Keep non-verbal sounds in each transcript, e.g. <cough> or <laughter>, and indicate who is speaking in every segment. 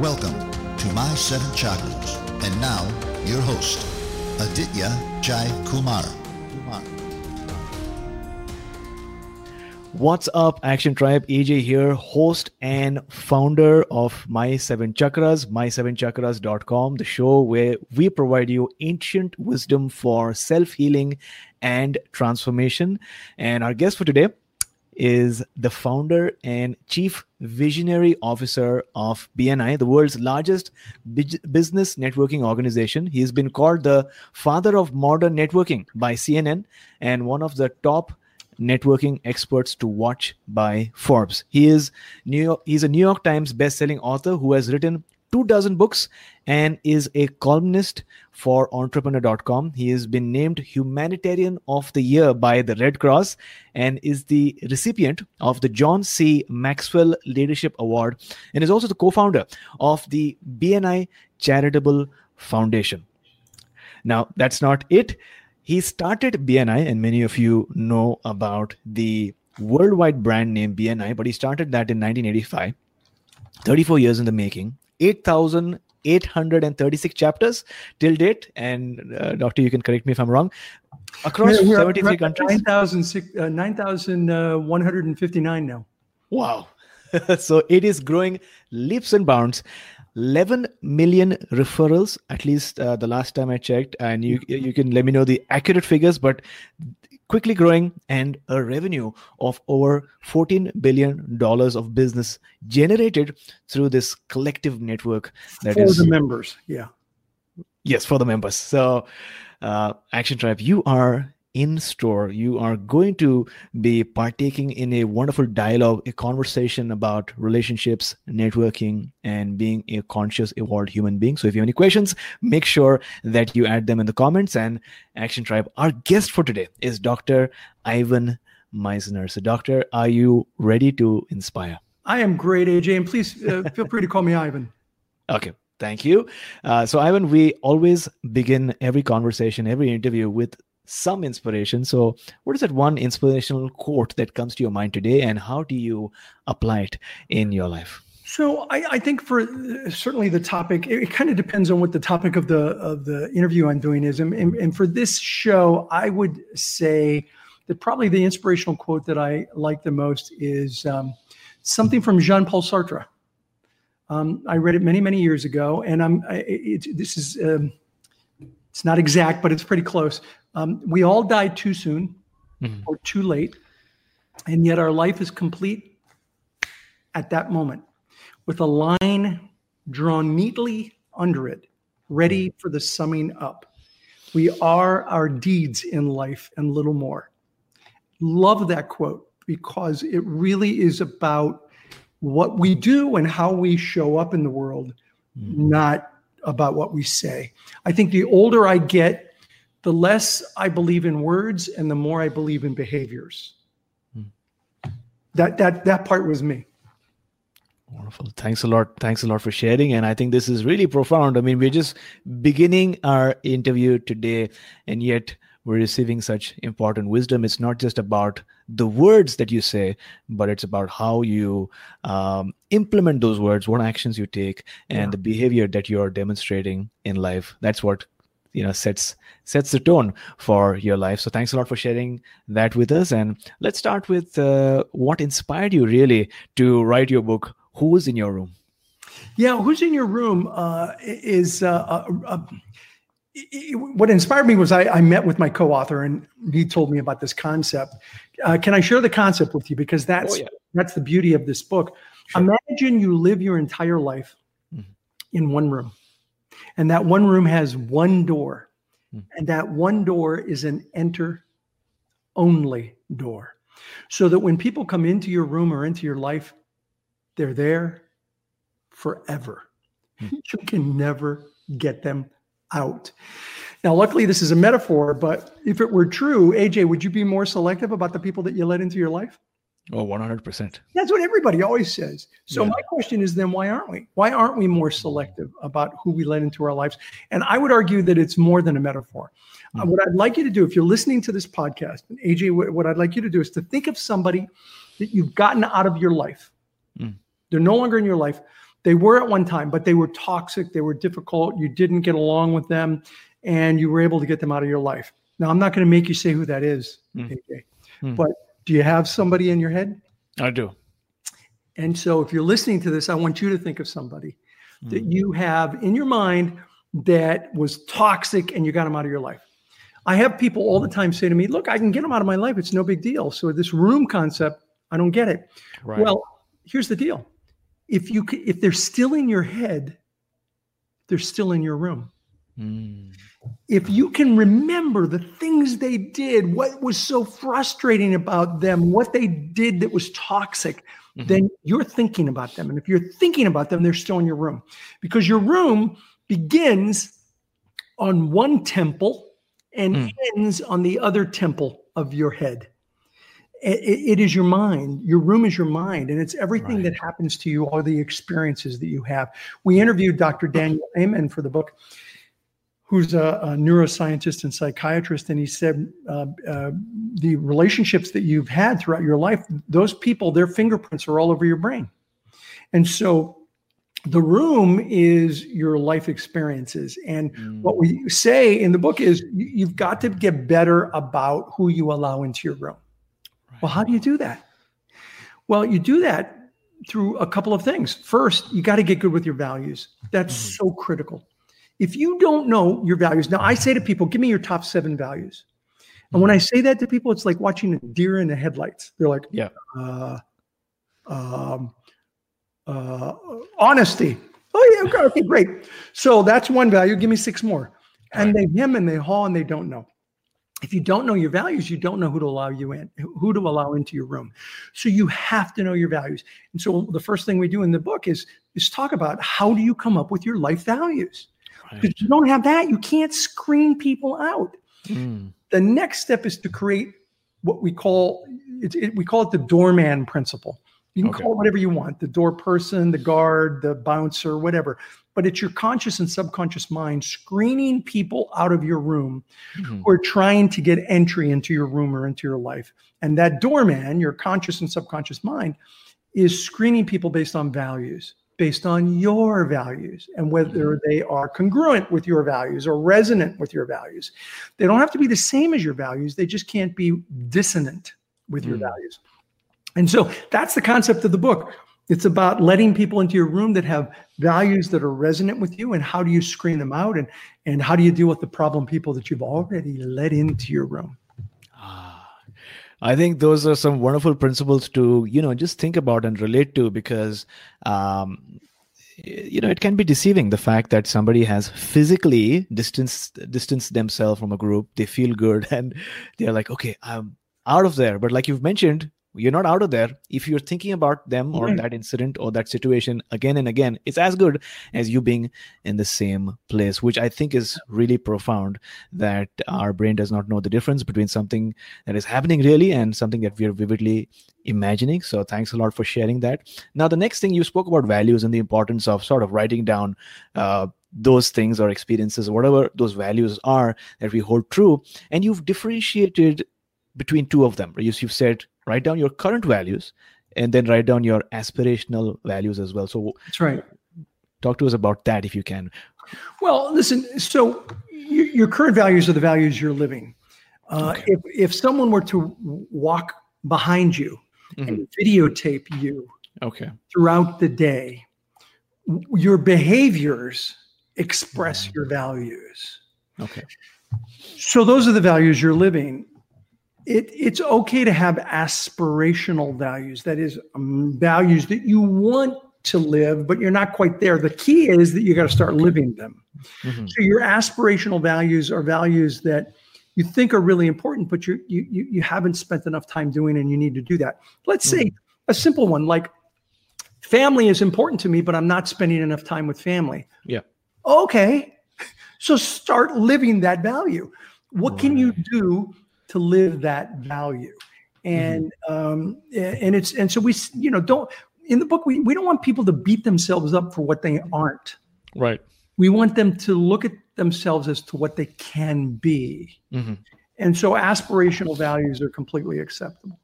Speaker 1: Welcome to My Seven Chakras. And now, your host, Aditya Jai Kumar.
Speaker 2: What's up, Action Tribe? AJ here, host and founder of My Seven Chakras, my7chakras.com, the show where we provide you ancient wisdom for self healing and transformation. And our guest for today is the founder and chief visionary officer of BNI, the world's largest business networking organization. He has been called the father of modern networking by CNN and one of the top networking experts to watch by Forbes. He is New York, he's a New York Times best-selling author who has written two dozen books and is a columnist for entrepreneur.com. He has been named Humanitarian of the Year by the Red Cross and is the recipient of the John C. Maxwell Leadership Award and is also the co founder of the BNI Charitable Foundation. Now, that's not it. He started BNI, and many of you know about the worldwide brand name BNI, but he started that in 1985, 34 years in the making 8,836 chapters till date. And uh, doctor, you can correct me if I'm wrong. Across we're, 73 we're countries.
Speaker 3: 9,159 uh, 9, now.
Speaker 2: Wow. <laughs> so it is growing leaps and bounds. 11 million referrals at least uh, the last time i checked and you you can let me know the accurate figures but quickly growing and a revenue of over 14 billion dollars of business generated through this collective network
Speaker 3: that for is the members yeah.
Speaker 2: Yes for the members. So uh, action tribe you are in store you are going to be partaking in a wonderful dialogue a conversation about relationships networking and being a conscious evolved human being. So if you have any questions make sure that you add them in the comments. And action tribe our guest for today is dr ivan misner so doctor are you ready to inspire?
Speaker 3: I am great aj and please uh, feel free to call me ivan. <laughs>
Speaker 2: Okay Thank you. Uh, so, Ivan, we always begin every conversation, every interview with some inspiration. So, what is that one inspirational quote that comes to your mind today, and how do you apply it in your life?
Speaker 3: So, I, I think for uh, certainly the topic, it, it, kind of depends on what the topic of the of the interview I'm doing is. And, and, for this show, I would say that probably the inspirational quote that I like the most is um, something from Jean Paul Sartre. Um, I read it many, many years ago, and I'm. I, it, this is. Um, it's not exact, but it's pretty close. Um, we all die too soon mm-hmm. or too late, and yet our life is complete at that moment with a line drawn neatly under it, ready mm-hmm. for the summing up. We are our deeds in life and little more. Love that quote because it really is about what we do and how we show up in the world, mm. not about what we say. I think the older I get, the less I believe in words and the more I believe in behaviors. Mm. That that that part was me.
Speaker 2: Wonderful. Thanks a lot. Thanks a lot for sharing. And I think this is really profound. I mean, we're just beginning our interview today, and yet we're receiving such important wisdom. It's not just about the words that you say, but it's about how you um, implement those words, what actions you take, and yeah. the behavior that you're demonstrating in life. That's what you know sets sets the tone for your life so thanks a lot for sharing that with us and let's start with uh, what inspired you really to write your book who's in your room
Speaker 3: yeah who's in your room uh, is uh, what inspired me was I, I, met with my co-author and he told me about this concept. Uh, can I share the concept with you? Because that's oh, yeah. that's the beauty of this book. Sure. Imagine you live your entire life mm-hmm. in one room, and that one room has one door, mm-hmm. and that one door is an enter only door, so that when people come into your room or into your life, they're there forever. Mm-hmm. You can never get them out. Now, luckily, this is a metaphor, but if it were true, AJ, would you be more selective about the people that you let into your life?
Speaker 2: Oh, 100%.
Speaker 3: That's what everybody always says. So, yeah. my question is then, why aren't we? Why aren't we more selective about who we let into our lives? And I would argue that it's more than a metaphor. Mm. Uh, what I'd like you to do, if you're listening to this podcast, and AJ, what I'd like you to do is to think of somebody that you've gotten out of your life. Mm. They're no longer in your life they were at one time, but they were toxic. They were difficult. You didn't get along with them, and you were able to get them out of your life. Now, I'm not going to make you say who that is, mm. AJ, mm. but do you have somebody in your head?
Speaker 2: I do.
Speaker 3: And so, if you're listening to this, I want you to think of somebody mm. that you have in your mind that was toxic and you got them out of your life. I have people all the time say to me, Look, I can get them out of my life. It's no big deal. So, this room concept, I don't get it. Right. Well, here's the deal if you if they're still in your head, they're still in your room. Mm. If you can remember the things they did, what was so frustrating about them, what they did that was toxic, mm-hmm. then you're thinking about them. And if you're thinking about them, they're still in your room because your room begins on one temple and mm. ends on the other temple of your head it, it is your mind. Your room is your mind, and it's everything right. that happens to you, all the experiences that you have. We interviewed Dr. Daniel Amen for the book, who's a, a neuroscientist and psychiatrist, and he said uh, uh, the relationships that you've had throughout your life, those people, their fingerprints are all over your brain, and so the room is your life experiences. And mm. what we say in the book is you've got to get better about who you allow into your room. Well, how do you do that? Well, you do that through a couple of things. First, you got to get good with your values. That's mm-hmm. so critical. If you don't know your values, now I say to people, give me your top seven values. And when I mm-hmm. say that to people, it's like watching a deer in the headlights. They're like,
Speaker 2: yeah,
Speaker 3: uh, um, uh, honesty. Oh yeah, okay, okay, great. So that's one value. Give me six more. And right. they him and they haw and they don't know if you don't know your values you don't know who to allow you in who to allow into your room so you have to know your values and so the first thing we do in the book is is talk about how do you come up with your life values because right. you don't have that you can't screen people out mm. the next step is to create what we call it, it, we call it the doorman principle you can okay. call it whatever you want the door person the guard the bouncer whatever but it's your conscious and subconscious mind screening people out of your room mm-hmm. who are trying to get entry into your room or into your life. And that doorman, your conscious and subconscious mind, is screening people based on values, based on your values, and whether mm-hmm. they are congruent with your values or resonant with your values. They don't have to be the same as your values, they just can't be dissonant with your mm. values. And so that's the concept of the book. It's about letting people into your room that have values that are resonant with you and how do you screen them out and and how do you deal with the problem people that you've already let into your room.
Speaker 2: I think those are some wonderful principles to, you know, just think about and relate to because um you know it can be deceiving the fact that somebody has physically distanced distanced themselves from a group they feel good <laughs> and they're like okay i'm out of there. But like you've mentioned you're not out of there if you're thinking about them or that incident or that situation again and again. It's as good as you being in the same place which i think is really profound that our brain does not know the difference between something that is happening really and something that we're vividly imagining. So thanks a lot for sharing that. Now the next thing you spoke about values and the importance of sort of writing down uh, those things or experiences or whatever those values are that we hold true. And you've differentiated between two of them you've said write down your current values and then write down your aspirational values as well. So
Speaker 3: that's right.
Speaker 2: talk to us about that if you can.
Speaker 3: Well listen so your, your current values are the values you're living. Uh, okay. if, if someone were to walk behind you mm-hmm. and videotape you
Speaker 2: okay.
Speaker 3: throughout the day your behaviors express mm-hmm. your values.
Speaker 2: Okay.
Speaker 3: So those are the values you're living it, it's okay to have aspirational values. That is, um, values that you want to live, but you're not quite there. The key is that you got to start living them. Mm-hmm. So your aspirational values are values that you think are really important, but you you you haven't spent enough time doing, and you need to do that. Let's mm-hmm. say a simple one like family is important to me, but I'm not spending enough time with family.
Speaker 2: Yeah.
Speaker 3: Okay. So start living that value. What right. can you do to live that value. And mm-hmm. um, and it's and so we you know don't in the book we, we don't want people to beat themselves up for what they aren't.
Speaker 2: Right.
Speaker 3: We want them to look at themselves as to what they can be. Mm-hmm. and so aspirational values are completely acceptable.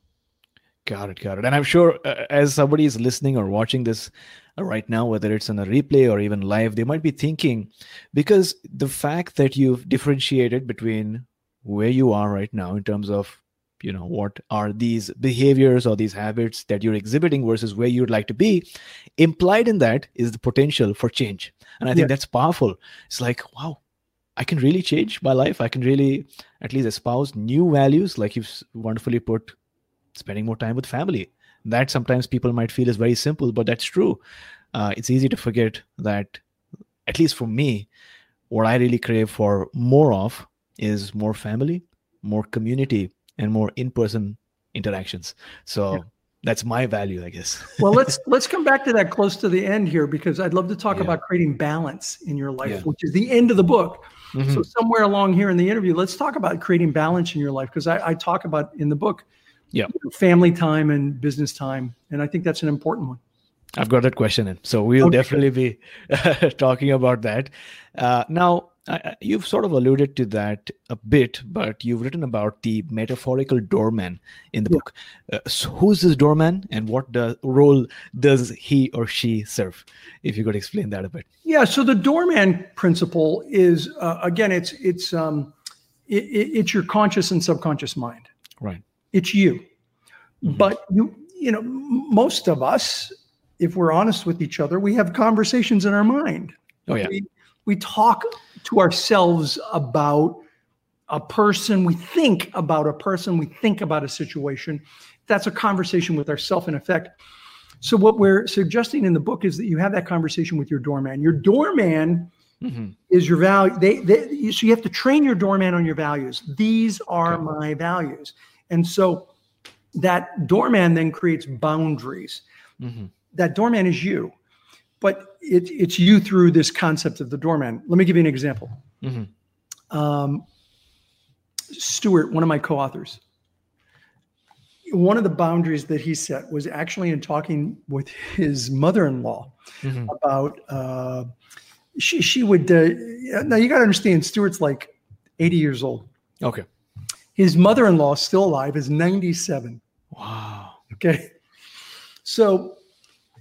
Speaker 2: Got it got it. And i'm sure uh, as somebody is listening or watching this uh, right now whether it's on a replay or even live they might be thinking because the fact that you've differentiated between where you are right now in terms of you know what are these behaviors or these habits that you're exhibiting versus where you'd like to be implied in that is the potential for change. And i think yeah. that's powerful. It's like wow i can really change my life. I can really at least espouse new values like you've wonderfully put spending more time with family. That sometimes people might feel is very simple but that's true. Uh, it's easy to forget that at least for me what i really crave for more of is more family, more community, and more in-person interactions. So yeah. that's my value, I guess. <laughs>
Speaker 3: well, let's let's come back to that close to the end here because I'd love to talk yeah. about creating balance in your life, yeah. which is the end of the book. Mm-hmm. So somewhere along here in the interview, let's talk about creating balance in your life because I, I, talk about in the book,
Speaker 2: yeah,
Speaker 3: you know, family time and business time, and I think that's an important one.
Speaker 2: I've got that question in, so we'll okay. definitely be <laughs> talking about that. Uh, now, I, you've sort of alluded to that a bit, but you've written about the metaphorical doorman in the yeah. book. Uh, so who's this doorman, and what role does he or she serve? If you could explain that a bit.
Speaker 3: Yeah. So the doorman principle is uh, again, it's it's um, it, it's your conscious and subconscious mind.
Speaker 2: Right.
Speaker 3: It's you, mm-hmm. but you you know most of us, if we're honest with each other, we have conversations in our mind.
Speaker 2: Oh yeah.
Speaker 3: We, we talk to ourselves about a person, we think about a person, we think about a situation. That's a conversation with ourself in effect. So what we're suggesting in the book is that you have that conversation with your doorman. Your doorman mm-hmm. is your value. They, they, so you have to train your doorman on your values. These are okay. my values. And so that doorman then creates boundaries. Mm-hmm. That doorman is you but it, it's you through this concept of the doorman. Let me give you an example. Mm-hmm. Um, Stewart, one of my co-authors, one of the boundaries that he set was actually in talking with his mother-in-law mm-hmm. about. Uh, she she would. Uh, now you got to understand, Stewart's like eighty years old.
Speaker 2: Okay.
Speaker 3: His mother-in-law, still alive, is ninety-seven.
Speaker 2: Wow.
Speaker 3: Okay. So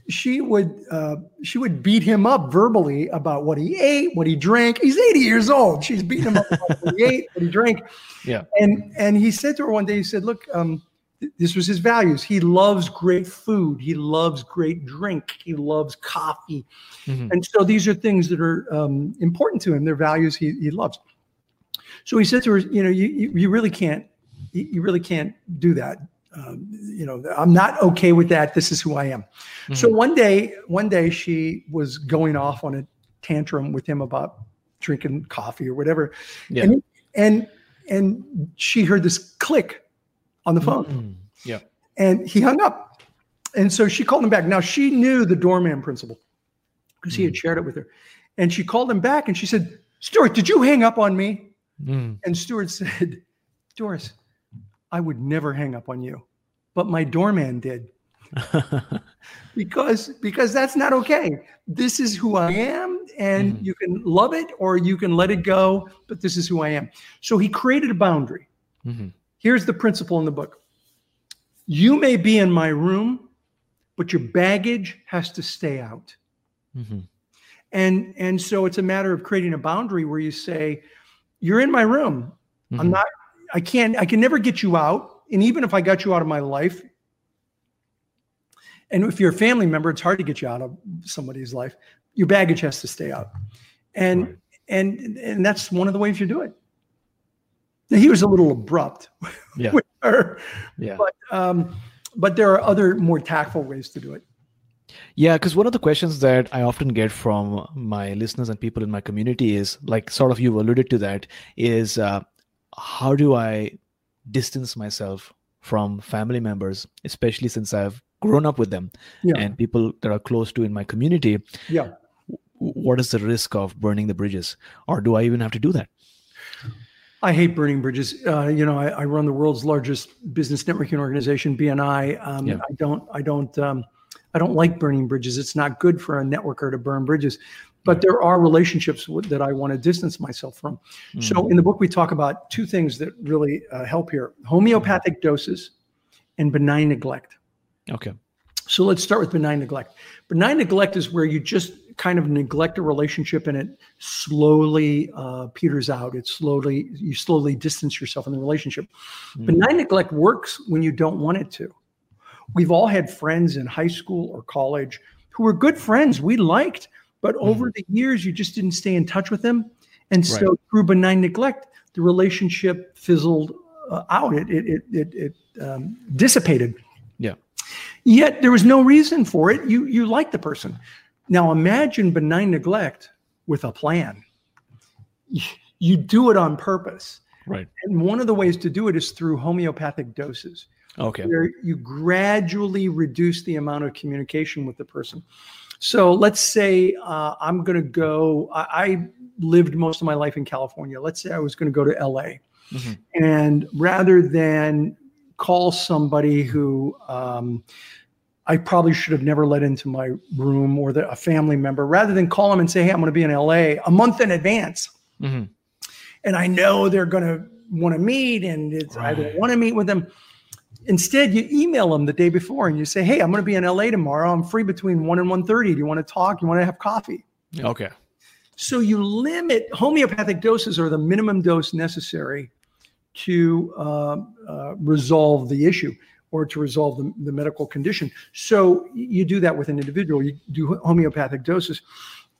Speaker 3: she would uh, she would beat him up verbally about what he ate, what he drank. He's 80 years old. She's beating him up about what he ate, what he drank.
Speaker 2: Yeah.
Speaker 3: And and he said to her one day, he said, "Look, um, this was his values. He loves great food. He loves great drink. He loves coffee. Mm-hmm. And so these are things that are um, important to him. They're values he, he loves. So he said to her, you know, you, you, you really can't, you really can't do that. Um, you know, I'm not okay with that. This is who I am.
Speaker 2: Mm-hmm.
Speaker 3: So one day, one day she was going off on a tantrum with him about drinking coffee or whatever.
Speaker 2: Yeah.
Speaker 3: And, and, and she heard this click on the phone
Speaker 2: Mm. Yeah.
Speaker 3: and he hung up. And so she called him back. Now she knew the doorman principle because he had shared it with her. And she called him back and she said, Stewart, did you hang up on me?
Speaker 2: Mm.
Speaker 3: And Stewart said, Doris, I would never hang up on you, but my doorman did <laughs> because because that's not okay. This is who I am, and
Speaker 2: Mhm.
Speaker 3: you can love it or you can let it go, but this is who I am. So he created a boundary.
Speaker 2: Mhm.
Speaker 3: Here's the principle in the book. You may be in my room, but your baggage has to stay out.
Speaker 2: Mhm.
Speaker 3: And and so it's a matter of creating a boundary where you say, you're in my room. I'm
Speaker 2: Mhm.
Speaker 3: not, I can't, I can never get you out. And even if I got you out of my life, and if you're a family member, it's hard to get you out of somebody's life. Your baggage has to stay out. And
Speaker 2: Right.
Speaker 3: and and that's one of the ways you do it. Now, he was a little abrupt <laughs>
Speaker 2: Yeah.
Speaker 3: with her,
Speaker 2: Yeah.
Speaker 3: but um, but there are other more tactful ways to do it.
Speaker 2: Yeah, because one of the questions that I often get from my listeners and people in my community is like, sort of, you've alluded to that, is uh, how do I distance myself from family members, especially since I've grown up with them
Speaker 3: Yeah.
Speaker 2: and people that are close to in my community?
Speaker 3: Yeah.
Speaker 2: What is the risk of burning the bridges, or do I even have to do that?
Speaker 3: I hate burning bridges. Uh, you know, I, I run the world's largest business networking organization, BNI. Um,
Speaker 2: Yeah.
Speaker 3: I don't, I don't, um, I don't like burning bridges. It's not good for a networker to burn bridges. But there are relationships that I want to distance myself from. So in the book, we talk about two things that really uh, help here: homeopathic doses and benign neglect.
Speaker 2: Okay.
Speaker 3: So let's start with benign neglect. Benign neglect is where you just kind of neglect a relationship and it slowly uh, peters out. It slowly you slowly distance yourself in the relationship. Benign neglect works when you don't want it to. We've all had friends in high school or college who were good friends we liked, but over the years you just didn't stay in touch with them, and so
Speaker 2: Right.
Speaker 3: through benign neglect, the relationship fizzled uh, out. It it it it, um, dissipated
Speaker 2: Yeah.
Speaker 3: yet there was no reason for it you you like the person now imagine benign neglect with a plan you, you do it on purpose
Speaker 2: Right.
Speaker 3: and one of the ways to do it is through homeopathic doses
Speaker 2: Okay.
Speaker 3: where you gradually reduce the amount of communication with the person so let's say uh, i'm going to go I, I lived most of my life in california let's say i was going to go to la
Speaker 2: Mhm.
Speaker 3: and rather than call somebody who um, I probably should have never let into my room or the, a family member, rather than call them and say, "Hey, I'm going to be in LA a month in advance,"
Speaker 2: Mhm.
Speaker 3: and I know they're going to want to meet, and it's I don't want to meet with them. Instead, you email them the day before and you say, "Hey, I'm going to be in LA tomorrow. I'm free between one and 1.30. Do you want to talk? You want to have coffee?"
Speaker 2: Okay.
Speaker 3: So you limit homeopathic doses are the minimum dose necessary to uh, uh, resolve the issue or to resolve the, the medical condition. So you do that with an individual. You do homeopathic doses.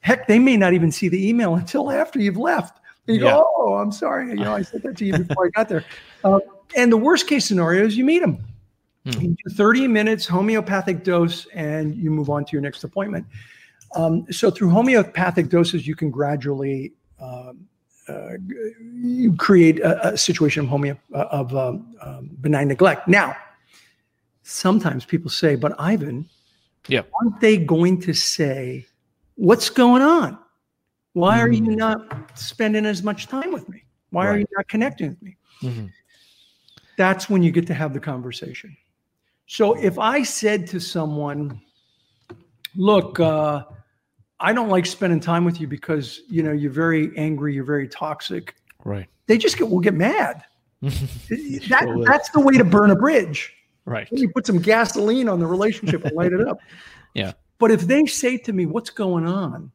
Speaker 3: Heck, they may not even see the email <laughs> until after you've left. And you
Speaker 2: Yeah.
Speaker 3: go, "Oh, I'm sorry. You know, I said that to you before I got there." Uh, and the worst case scenario is you meet them.
Speaker 2: Hmm.
Speaker 3: You do 30 minutes homeopathic dose, and you move on to your next appointment. Um, so through homeopathic doses, you can gradually um, uh, you create a, a situation of homeo of um, um, benign neglect. Now, sometimes people say, "But Ivan,
Speaker 2: Yeah.
Speaker 3: aren't they going to say what's going on? Why are you
Speaker 2: Mm.
Speaker 3: not spending as much time with me? Why are you not connecting with me?"
Speaker 2: Mhm.
Speaker 3: That's when you get to have the conversation. So if I said to someone, "Look," uh, I don't like spending time with you because you know you're very angry, you're very toxic.
Speaker 2: Right.
Speaker 3: They just get will get mad. <laughs> That,
Speaker 2: Sure
Speaker 3: that's the way to burn a bridge.
Speaker 2: Right.
Speaker 3: You put some gasoline on the relationship and light it up. <laughs>
Speaker 2: Yeah.
Speaker 3: But if they say to me, "What's going on?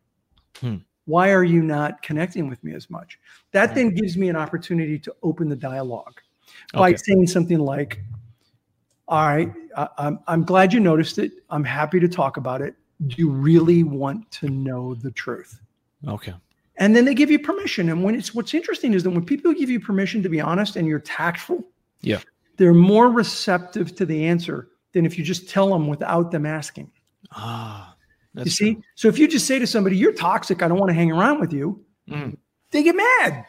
Speaker 2: Hmm.
Speaker 3: Why are you not connecting with me as much?" That then gives me an opportunity to open the dialogue by
Speaker 2: Okay.
Speaker 3: saying something like, "All right, I, I'm I'm glad you noticed it. I'm happy to talk about it. Do you really want to know the truth?"
Speaker 2: Okay.
Speaker 3: and then they give you permission and when it's what's interesting is that when people give you permission to be honest and you're tactful
Speaker 2: Yeah.
Speaker 3: they're more receptive to the answer than if you just tell them without them asking.
Speaker 2: Ah,
Speaker 3: you see? True. So if you just say to somebody, "You're toxic. I don't want to hang around with you," mm. they get mad.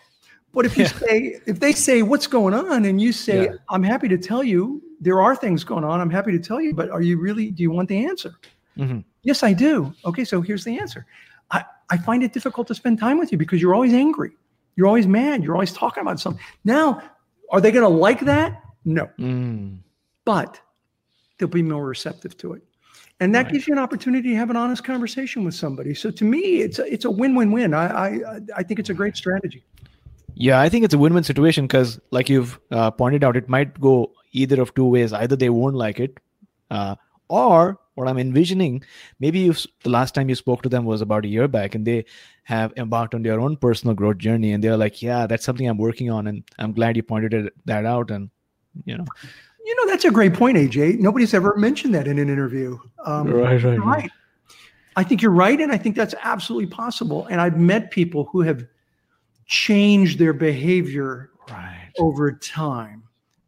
Speaker 3: But if you yeah. say, if they say, "What's going on?" and you say, yeah. "I'm happy to tell you there are things going on. I'm happy to tell you, but are you really? Do you want the answer?" Mm-hmm. Yes, I do. Okay, so here's the answer. I, I find it difficult to spend time with you because you're always angry. You're always mad. You're always talking about something. Now, are they going to like that? No. Mm. But they'll be more receptive to it. And that right. gives you an opportunity to have an honest conversation with somebody. So to me, it's a, it's a win-win-win. I, I, I think it's a great strategy.
Speaker 2: Yeah, I think it's a win-win situation because, like you've uh, pointed out, it might go either of two ways. Either they won't like it, uh, or what I'm envisioning, maybe the last time you spoke to them was about a year back, and they have embarked on their own personal growth journey, and they're like, "Yeah, that's something I'm working on," and I'm glad you pointed that out. And you know,
Speaker 3: you know, that's a great point, AJ. Nobody's ever mentioned that in an interview. Um, right, right, right. I think you're right, and I think that's absolutely possible. And I've met people who have changed their behavior right. over time,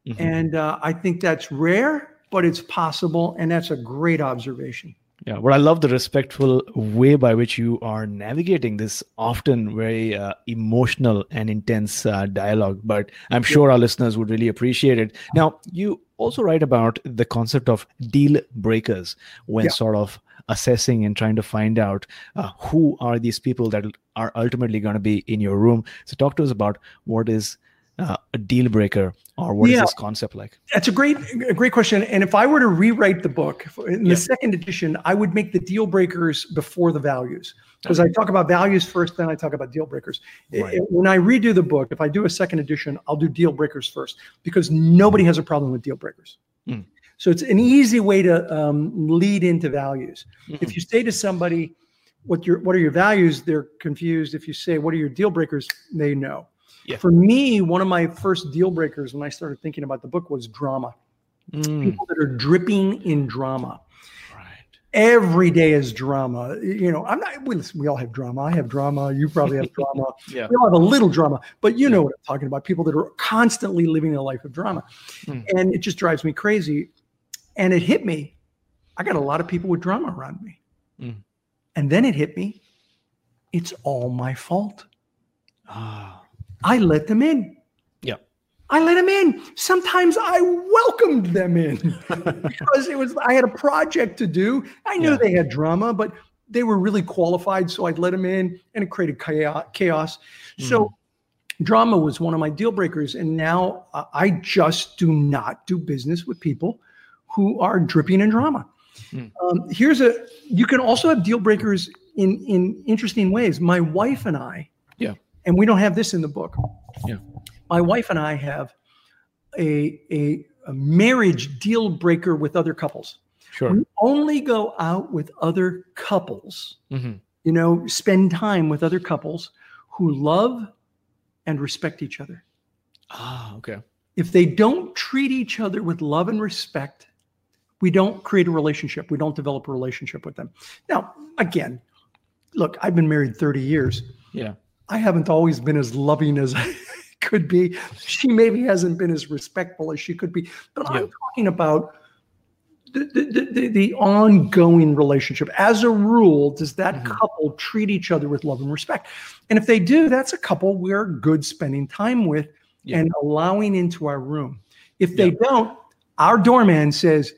Speaker 3: mm-hmm. and uh, I think that's rare, but it's possible, and that's a great observation.
Speaker 2: Yeah, but I love the respectful way by which you are navigating this often very uh, emotional and intense uh, dialogue. But I'm sure our listeners would really appreciate it. Now, you also write about the concept of deal breakers when yeah. sort of assessing and trying to find out uh, who are these people that are ultimately going to be in your room. So, talk to us about what is uh, a deal breaker or what yeah, is this concept like
Speaker 3: that's a great a great question and if i were to rewrite the book in the yeah. second edition i would make the deal breakers before the values because okay. i talk about values first then i talk about deal breakers right. when i redo the book if i do a second edition i'll do deal breakers first because nobody has a problem with deal breakers mm. So it's an easy way to um, lead into values mm-hmm. if you say to somebody what your what are your values they're confused if you say what are your deal breakers they know yeah. For me, one of my first deal breakers when I started thinking about the book was drama. Mm. People that are dripping in drama. Right. Every day is drama. You know, I'm not. We, we all have drama. I have drama. You probably have drama. <laughs> yeah. We all have a little drama, but you know what I'm talking about. People that are constantly living a life of drama, mm. and it just drives me crazy. And it hit me. I got a lot of people with drama around me, mm. and then it hit me. It's all my fault. Ah. I let them in.
Speaker 2: Yeah.
Speaker 3: I let them in. Sometimes I welcomed them in <laughs> because it was I had a project to do. I knew yeah. they had drama, but they were really qualified, so I'd let them in, and it created chaos. Mm. So drama was one of my deal breakers, and now uh, I just do not do business with people who are dripping in drama. Mm. Um, here's a you can also have deal breakers in in interesting ways. My wife and I yeah, and we don't have this in the book.
Speaker 2: Yeah.
Speaker 3: My wife and I have a, a, a marriage deal breaker with other couples.
Speaker 2: Sure.
Speaker 3: We only go out with other couples, mm-hmm. you know, spend time with other couples who love and respect each other.
Speaker 2: Ah, okay.
Speaker 3: If they don't treat each other with love and respect, we don't create a relationship. We don't develop a relationship with them. Now, again, look, I've been married 30 years.
Speaker 2: Yeah.
Speaker 3: I haven't always been as loving as <laughs> I could be. She maybe hasn't been as respectful as she could be. But yeah. I'm talking about the, the, the, the, ongoing relationship. As a rule, does that mm-hmm. couple treat each other with love and respect? And if they do, that's a couple we're good spending time with yeah. and allowing into our room. If they yeah. don't, our doorman says,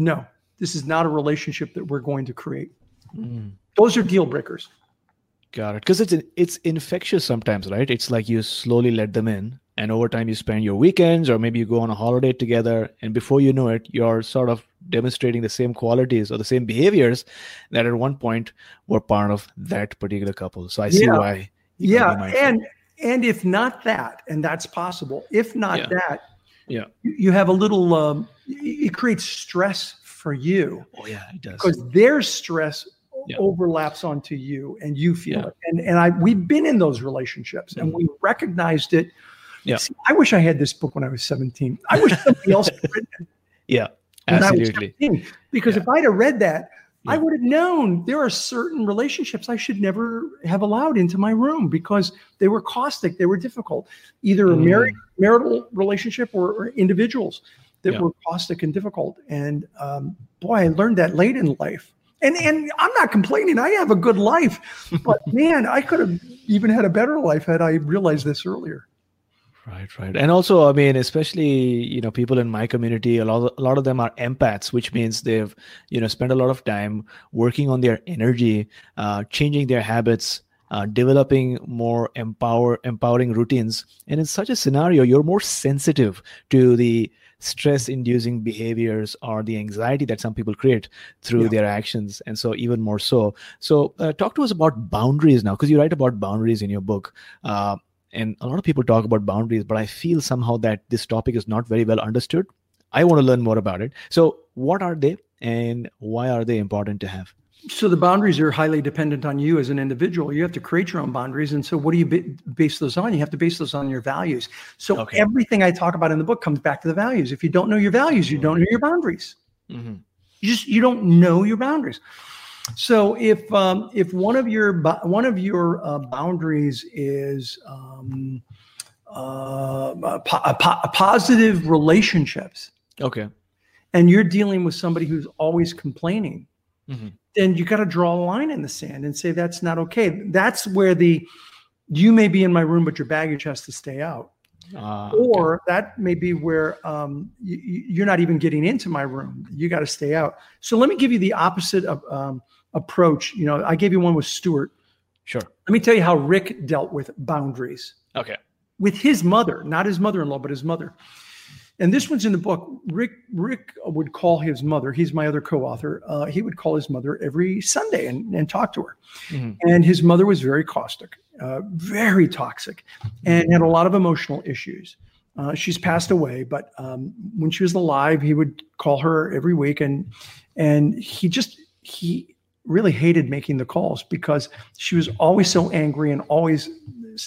Speaker 3: no, this is not a relationship that we're going to create. Mm. Those are deal breakers.
Speaker 2: Got it. Because it's it's infectious sometimes, right? It's like you slowly let them in, and over time you spend your weekends, or maybe you go on a holiday together, and before you know it, you're sort of demonstrating the same qualities or the same behaviors that at one point were part of that particular couple. So I see
Speaker 3: yeah.
Speaker 2: why.
Speaker 3: Yeah, and and if not that, and that's possible. If not
Speaker 2: yeah.
Speaker 3: that,
Speaker 2: yeah,
Speaker 3: you have a little. Um, it creates stress for you.
Speaker 2: Oh yeah, it does.
Speaker 3: Because their stress yeah. overlaps onto you and you feel yeah. it. And and I we've been in those relationships and mm-hmm. we recognized it.
Speaker 2: Yeah.
Speaker 3: See, I wish I had this book when I was 17. I wish somebody else had written it. <laughs>
Speaker 2: Yeah. Absolutely.
Speaker 3: because yeah. if I'd have read that, I would have known there are certain relationships I should never have allowed into my room because they were caustic, they were difficult, either a
Speaker 2: Mm.
Speaker 3: married marital relationship or, or individuals that
Speaker 2: Yeah.
Speaker 3: were caustic and difficult. And um, boy, I learned that late in life. And and I'm not complaining. I have a good life, but <laughs> man, I could have even had a better life had I realized this earlier.
Speaker 2: Right, right. And also, I mean, especially, you know, people in my community, a lot of, a lot of them are empaths, which means they've, you know, spent a lot of time working on their energy, uh, changing their habits, uh, developing more empower empowering routines. And in such a scenario, you're more sensitive to the stress inducing behaviors or the anxiety that some people create through
Speaker 3: Yeah.
Speaker 2: their actions and so even more so so uh, talk to us about boundaries now because you write about boundaries in your book uh, and a lot of people talk about boundaries but i feel somehow that this topic is not very well understood i want to learn more about it so what are they and why are they important to have
Speaker 3: So the boundaries are highly dependent on you as an individual. You have to create your own boundaries. And so what do you base those on? You have to base those on your values. So
Speaker 2: Okay.
Speaker 3: everything I talk about in the book comes back to the values. If you don't know your values, you don't know your boundaries.
Speaker 2: mm-hmm.
Speaker 3: You just you don't know your boundaries. So if um, if one of your one of your uh, boundaries is um, uh, a po- positive relationships,
Speaker 2: okay
Speaker 3: and you're dealing with somebody who's always complaining,
Speaker 2: Mhm.
Speaker 3: then you got to draw a line in the sand and say that's not okay. That's where the you may be in my room, but your baggage has to stay out.
Speaker 2: Okay.
Speaker 3: Or that may be where um, you, you're not even getting into my room. You got to stay out. So let me give you the opposite of um, approach. You know, I gave you one with Stewart.
Speaker 2: sure
Speaker 3: Let me tell you how Rick dealt with boundaries
Speaker 2: okay
Speaker 3: with his mother, not his mother-in-law, but his mother. And this one's in the book. Rick Rick would call his mother. He's my other co-author. Uh, he would call his mother every Sunday and, and talk to her.
Speaker 2: Mhm.
Speaker 3: And his mother was very caustic, uh, very toxic, and had a lot of emotional issues. Uh, she's passed away, but um, when she was alive, he would call her every week, and and he just he really hated making the calls because she was always so angry and always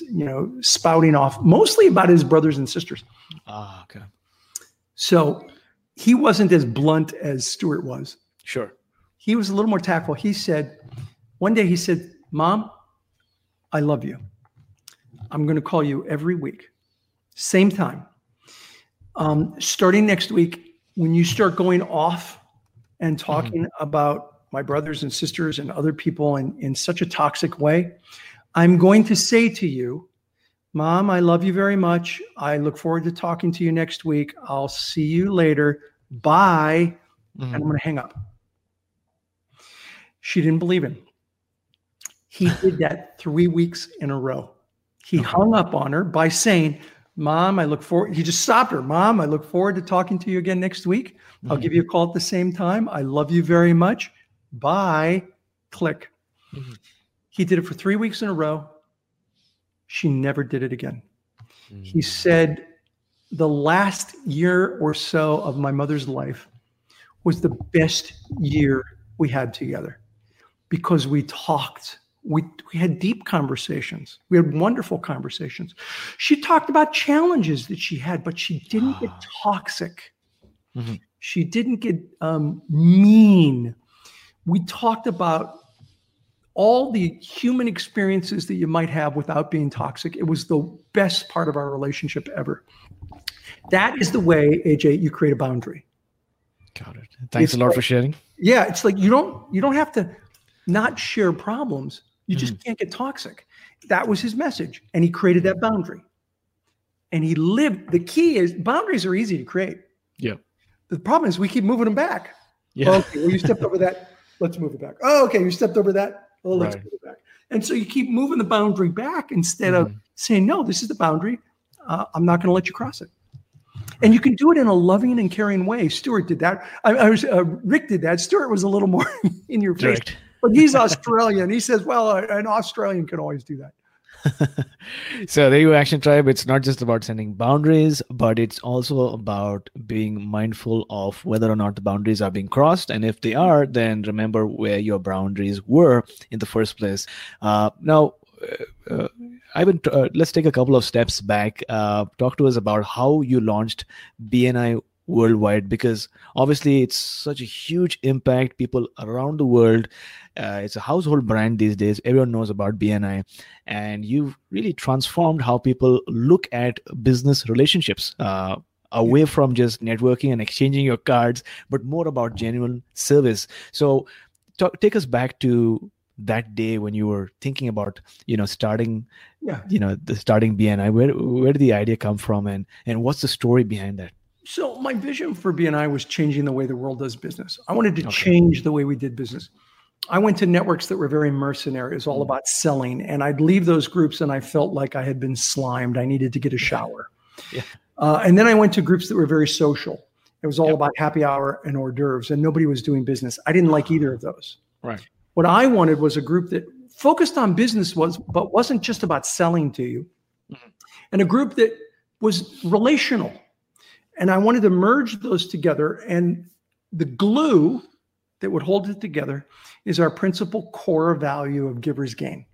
Speaker 3: you know spouting off mostly about his brothers and sisters.
Speaker 2: Ah okay.
Speaker 3: So he wasn't as blunt as stewart was.
Speaker 2: Sure.
Speaker 3: He was a little more tactful. He said one day he said mom i love you. I'm going to call you every week. Same time. Um, starting next week when you start going off and talking about my brothers and sisters and other people in, in such a toxic way i'm going to say to you mom i love you very much i look forward to talking to you next week i'll see you later bye
Speaker 2: Mhm.
Speaker 3: and I'm going to hang up. She didn't believe him. He <laughs> did that three weeks in a row. He hung up on her by saying, Mom, I look forward. He just stopped her. Mom, I look forward to talking to you again next week. I'll give you a call at the same time. I love you very much. Bye. Click.
Speaker 2: Mhm.
Speaker 3: He did it for three weeks in a row. She never did it again. He
Speaker 2: Mm.
Speaker 3: said, The last year or so of my mother's life was the best year we had together because we talked. We, we had deep conversations. We had wonderful conversations. She talked about challenges that she had, but she didn't get <sighs> toxic.
Speaker 2: Mhm.
Speaker 3: She didn't get um, mean. We talked about all the human experiences that you might have without being toxic. It was the best part of our relationship ever. That is the way, AJ, you create a boundary.
Speaker 2: got it thanks
Speaker 3: It's
Speaker 2: a lot
Speaker 3: like-
Speaker 2: for sharing
Speaker 3: Yeah, it's like you don't you don't have to not share problems. You just mm. can't get toxic. That was his message, and he created that boundary. And he lived. The key is boundaries are easy to create.
Speaker 2: yeah
Speaker 3: The problem is we keep moving them back.
Speaker 2: yeah
Speaker 3: Okay, well, you stepped over that. Let's move it back. Oh, okay, you stepped over that. Oh, let's
Speaker 2: Right.
Speaker 3: move it back. And so you keep moving the boundary back instead of saying, no, this is the boundary. Uh, I'm not going to let you cross it. And you can do it in a loving and caring way. Stewart did that. I, I was uh, Rick did that. Stewart was a little more <laughs> in your face,
Speaker 2: direct
Speaker 3: but he's Australian. He says, well, an Australian can always do that. <laughs>
Speaker 2: so there you action tribe. It's not just about sending boundaries but it's also about being mindful of whether or not the boundaries are being crossed. And if they are then remember where your boundaries were in the first place. Uh, now uh, uh, uh, let's take a couple of steps back. Uh, talk to us about how you launched BNI worldwide because obviously it's such a huge impact people around the world uh, it's a household brand these days everyone knows about bni and you've really transformed how people look at business relationships uh, away from just networking and exchanging your cards but more about genuine service. So talk, take us back to that day when you were thinking about you know starting
Speaker 3: Yeah.
Speaker 2: you know the starting bni where where did the idea come from and and what's the story behind that
Speaker 3: So my vision for BNI was changing the way the world does business. I wanted to
Speaker 2: Okay.
Speaker 3: change the way we did business. I went to networks that were very mercenary. It was all
Speaker 2: Mm.
Speaker 3: about selling, and I'd leave those groups, and I felt like I had been slimed. I needed to get a shower. <laughs>
Speaker 2: Yeah.
Speaker 3: Uh, and then I went to groups that were very social. It was all
Speaker 2: Yep.
Speaker 3: about happy hour and hors d'oeuvres, and nobody was doing business. I didn't like either of those.
Speaker 2: right
Speaker 3: What I wanted was a group that focused on business was, but wasn't just about selling to you,
Speaker 2: Mhm.
Speaker 3: and a group that was relational. And I wanted to merge those together. And the glue that would hold it together is our principal core value of givers gain.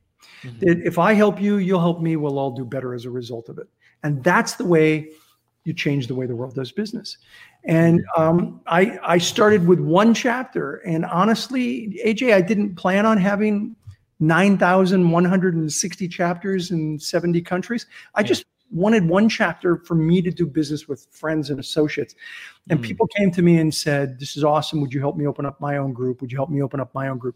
Speaker 2: Mhm.
Speaker 3: That if I help you, you'll help me. We'll all do better as a result of it. And that's the way you change the way the world does business. And um, I, I started with one chapter. And honestly, AJ, I didn't plan on having 9,160 chapters in 70 countries. I just wanted one chapter for me to do business with friends and associates. And
Speaker 2: Mm.
Speaker 3: people came to me and said, This is awesome. Would you help me open up my own group? Would you help me open up my own group?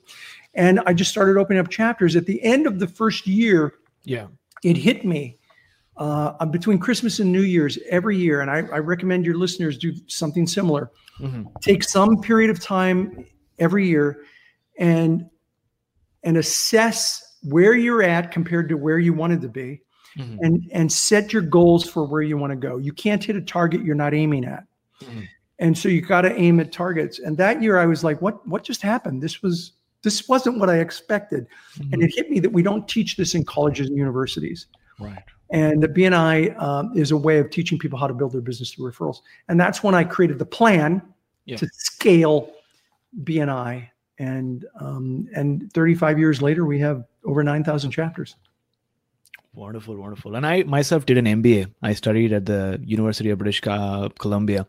Speaker 3: And I just started opening up chapters. At the end of the first year,
Speaker 2: yeah
Speaker 3: it hit me uh, between Christmas and New Year's every year. And I, I recommend your listeners do something similar.
Speaker 2: Mhm.
Speaker 3: Take some period of time every year and and assess where you're at compared to where you wanted to be
Speaker 2: Mhm.
Speaker 3: and and set your goals for where you want to go. You can't hit a target you're not aiming at.
Speaker 2: Mhm.
Speaker 3: And so you got to aim at targets. And that year I was like, what what just happened? This was this wasn't what I expected. And it hit me that we don't teach this in colleges and universities.
Speaker 2: right
Speaker 3: And the BNI um, is a way of teaching people how to build their business through referrals. And that's when I created the plan
Speaker 2: Yeah.
Speaker 3: to scale BNI. And um, and 35 years later, we have over 9,000 chapters.
Speaker 2: Wonderful, wonderful. And I myself did an MBA. I studied at the University of British Columbia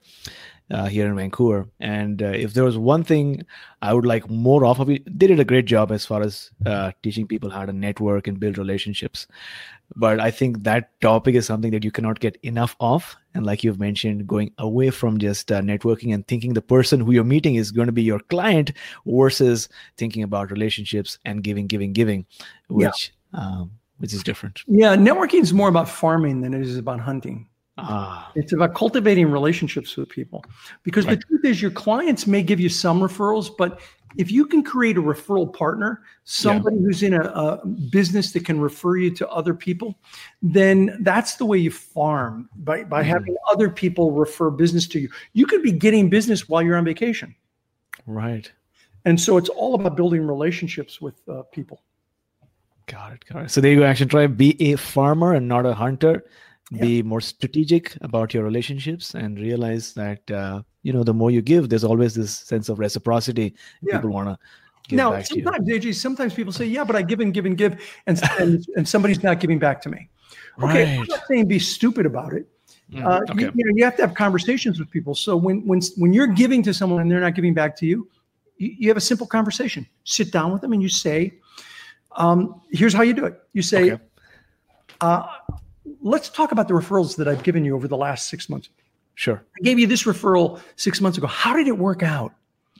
Speaker 2: uh, here in Vancouver. And uh, if there was one thing I would like more of, they did a great job as far as uh, teaching people how to network and build relationships. But I think that topic is something that you cannot get enough of. And like you've mentioned, going away from just uh, networking and thinking the person who you're meeting is going to be your client versus thinking about relationships and giving, giving, giving,
Speaker 3: Yeah.
Speaker 2: which um, which is different.
Speaker 3: Yeah, networking is more about farming than it is about hunting.
Speaker 2: Ah,
Speaker 3: It's about cultivating relationships with people. Because
Speaker 2: Right.
Speaker 3: the truth is, your clients may give you some referrals, but if you can create a referral partner, somebody who's in a, a business that can refer you to other people, then that's the way you farm by, by
Speaker 2: Mhm.
Speaker 3: having other people refer business to you. You could be getting business while you're on vacation.
Speaker 2: right.
Speaker 3: And so it's all about building relationships with uh, people.
Speaker 2: Got it. Got it. So there you go. Action Tribe. Be a farmer and not a hunter. Be more strategic about your relationships and realize that uh, you know the more you give, there's always this sense of reciprocity.
Speaker 3: Yeah.
Speaker 2: People want to give
Speaker 3: now,
Speaker 2: back to you.
Speaker 3: sometimes, AJ, sometimes people say, yeah, but I give and give and give, and, and, <laughs> and somebody's not giving back to me. Okay, I'm not saying be stupid about it.
Speaker 2: Mm,
Speaker 3: Uh,
Speaker 2: okay.
Speaker 3: you, you know, you have to have conversations with people. So when when when you're giving to someone and they're not giving back to you, you, you have a simple conversation. Sit down with them and you say, um, "Here's how you do it." You say,
Speaker 2: Okay.
Speaker 3: uh, "Let's talk about the referrals that I've given you over the last six months.
Speaker 2: Sure.
Speaker 3: I gave you this referral six months ago. How did it work out?"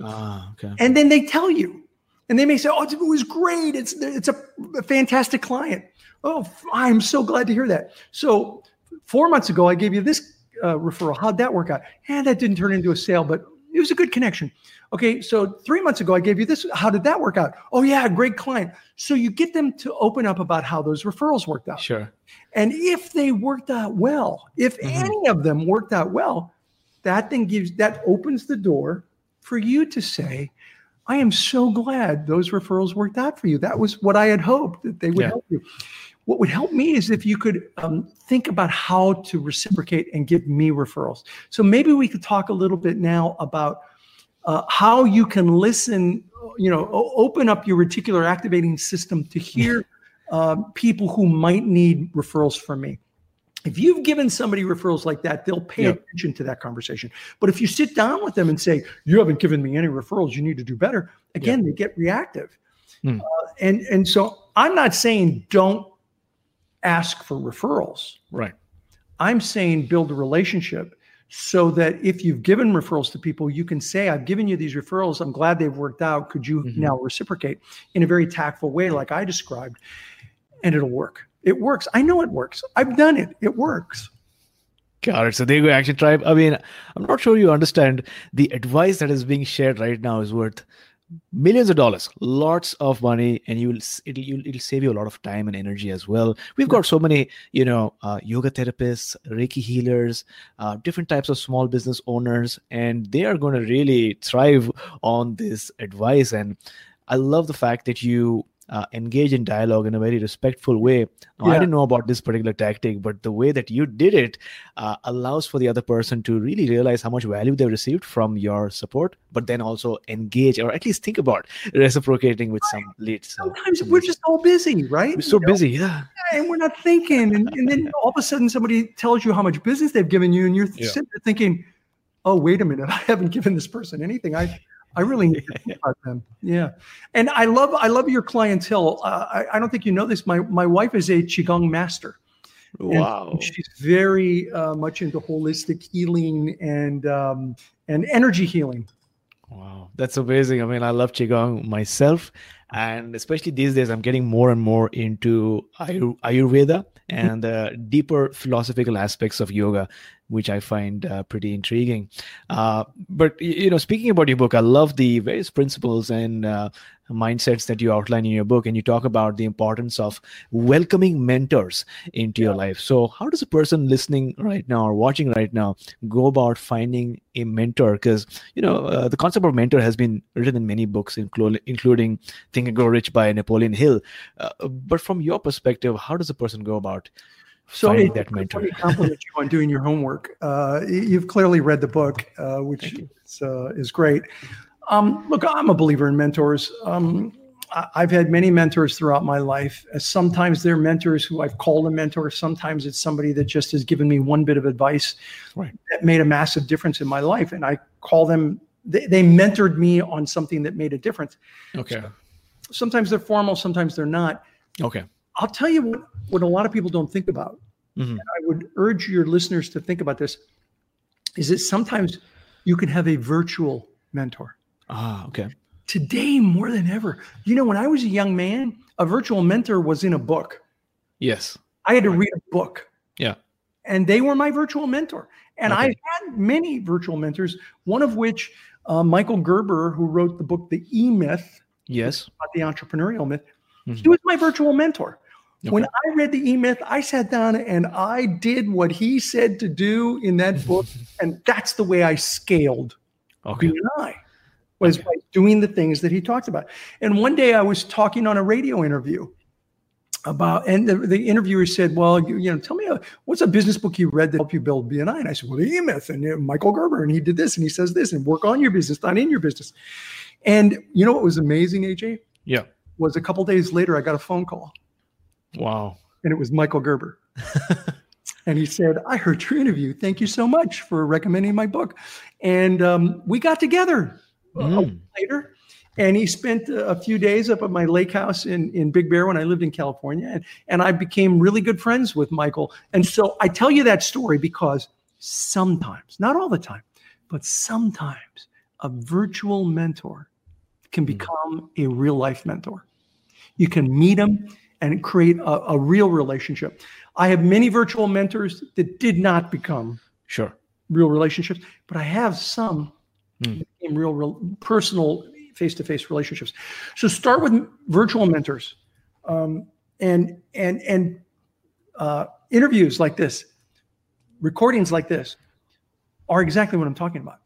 Speaker 2: Ah, okay.
Speaker 3: And then they tell you, and they may say, "Oh, it was great. It's it's a, a fantastic client." Oh, I'm so glad to hear that. So, four months ago, I gave you this uh, referral. How'd that work out? And that didn't turn into a sale, but it was a good connection. Okay, so three months ago, I gave you this. How did that work out? Oh yeah, great client. So you get them to open up about how those referrals worked out.
Speaker 2: Sure.
Speaker 3: And if they worked out well, if
Speaker 2: Mhm.
Speaker 3: any of them worked out well, that then gives that opens the door for you to say, I am so glad those referrals worked out for you. That was what I had hoped that they would
Speaker 2: Yeah.
Speaker 3: help you. What would help me is if you could um, think about how to reciprocate and give me referrals. So maybe we could talk a little bit now about uh, how you can listen, you know, open up your reticular activating system to hear um, people who might need referrals from me. If you've given somebody referrals like that, they'll pay
Speaker 2: Yeah.
Speaker 3: attention to that conversation. But if you sit down with them and say, "You haven't given me any referrals, you need to do better," again, they get reactive.
Speaker 2: Hmm.
Speaker 3: Uh, and and so I'm not saying don't ask for referrals.
Speaker 2: Right.
Speaker 3: I'm saying build a relationship so that if you've given referrals to people, you can say, I've given you these referrals. I'm glad they've worked out. Could you
Speaker 2: Mhm.
Speaker 3: now reciprocate in a very tactful way, like I described? And it'll work. It works. I know it works. I've done it. It works.
Speaker 2: Got it. So there you go, Action Tribe. I mean, I'm not sure you understand the advice that is being shared right now is worth millions of dollars, lots of money, and you will it'll you'll, it'll save you a lot of time and energy as well. We've got so many, you know, uh, yoga therapists, Reiki healers, uh, different types of small business owners, and they are going to really thrive on this advice. And I love the fact that you uh, engage in dialogue in a very respectful way. Now, I didn't know about this particular tactic, but the way that you did it uh, allows for the other person to really realize how much value they've received from your support, but then also engage or at least think about reciprocating with some leads.
Speaker 3: Sometimes
Speaker 2: some
Speaker 3: we're
Speaker 2: leads.
Speaker 3: just all busy, right?
Speaker 2: We're so
Speaker 3: You know?
Speaker 2: busy. Yeah.
Speaker 3: and we're not thinking. And, and then all of a sudden, somebody tells you how much business they've given you, and you're
Speaker 2: Yeah.
Speaker 3: sitting there thinking, "Oh, wait a minute! <laughs> I haven't given this person anything. I, I really need to <laughs> think about them." Yeah, and I love, I love your clientele. Uh, I, I don't think you know this. My my wife is a qigong master. And
Speaker 2: Wow.
Speaker 3: she's very uh, much into holistic healing and um, and energy healing.
Speaker 2: Wow, that's amazing. I mean, I love Qigong myself. And especially these days, I'm getting more and more into Ayur- Ayurveda and uh, deeper philosophical aspects of yoga, which I find uh, pretty intriguing. Uh, but, you know, speaking about your book, I love the various principles and uh, mindsets that you outline in your book. And you talk about the importance of welcoming mentors into your life. So, how does a person listening right now or watching right now go about finding a mentor? Because you know, uh, the concept of mentor has been written in many books, including including Think and Grow Rich by Napoleon Hill. Uh, but from your perspective, how does a person go about
Speaker 3: So
Speaker 2: finding
Speaker 3: it-
Speaker 2: that mentor?
Speaker 3: Me compliment you on doing your homework. Uh, you've clearly read the book, uh, which is, uh, is great. Um, look, I'm a believer in mentors. Um, I- I've had many mentors throughout my life. Uh, Sometimes they're mentors who I've called a mentor. Sometimes it's somebody that just has given me one bit of advice
Speaker 2: Right.
Speaker 3: that made a massive difference in my life, and I call them. They, they mentored me on something that made a difference.
Speaker 2: Okay.
Speaker 3: Sometimes they're formal, sometimes they're not.
Speaker 2: Okay.
Speaker 3: I'll tell you what, what a lot of people don't think about.
Speaker 2: Mhm.
Speaker 3: And I would urge your listeners to think about this is that sometimes you can have a virtual mentor.
Speaker 2: Ah. Okay.
Speaker 3: Today, more than ever, you know, when I was a young man, a virtual mentor was in a book.
Speaker 2: Yes.
Speaker 3: I had to read a book.
Speaker 2: Yeah.
Speaker 3: And they were my virtual mentor. And I
Speaker 2: Okay.
Speaker 3: had many virtual mentors, one of which, uh, Michael Gerber, who wrote the book, The E Myth,
Speaker 2: Yes.
Speaker 3: about the entrepreneurial myth,
Speaker 2: Mhm.
Speaker 3: he was my virtual mentor. When I read the E Myth, I sat down and I did what he said to do in that book, <laughs> and that's the way I scaled
Speaker 2: Okay.
Speaker 3: BNI was
Speaker 2: Okay.
Speaker 3: by doing the things that he talked about. And one day I was talking on a radio interview about, and the, the interviewer said, "Well, you, you know, tell me, uh what's a business book you read that helped you build BNI?" And I said, "Well, the E Myth and uh, Michael Gerber, and he did this, and he says this, and work on your business, not in your business." And you know what was amazing, AJ?
Speaker 2: Yeah.
Speaker 3: Was a couple days later I got a phone call
Speaker 2: Wow.
Speaker 3: and it was Michael Gerber. <laughs> and he said, I heard your interview. Thank you so much for recommending my book. And um, we got together
Speaker 2: Mm.
Speaker 3: later. And he spent a a few days up at my lake house in, in Big Bear when I lived in California. And, and I became really good friends with Michael. And so I tell you that story because sometimes, not all the time, but sometimes a virtual mentor can become a real life mentor. You can meet them and create a, a real relationship. I have many virtual mentors that did not become
Speaker 2: Sure.
Speaker 3: real relationships, but I have some
Speaker 2: Hmm.
Speaker 3: that real, real personal face-to-face relationships. So start with virtual mentors, um, and and and uh, interviews like this, recordings like this, are exactly what I'm talking about.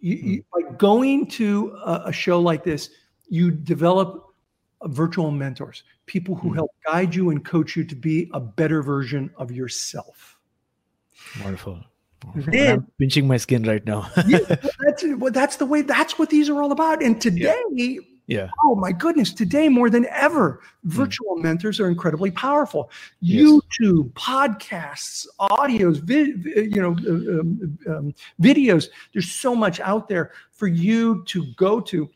Speaker 3: You, you, by going to a, a show like this, you develop virtual mentors, people who
Speaker 2: Hmm.
Speaker 3: help guide you and coach you to be a better version of yourself.
Speaker 2: Wonderful. Wonderful.
Speaker 3: Then-
Speaker 2: I'm pinching my skin right now.
Speaker 3: yeah, <laughs> that's well, that's the way. That's what these are all about. And today,
Speaker 2: Yeah.
Speaker 3: Oh my goodness, today more than ever, virtual mm. mentors are incredibly powerful. Yes. YouTube, podcasts, audios, vi- you know, uh, um, um, videos. There's so much out there for you to go to.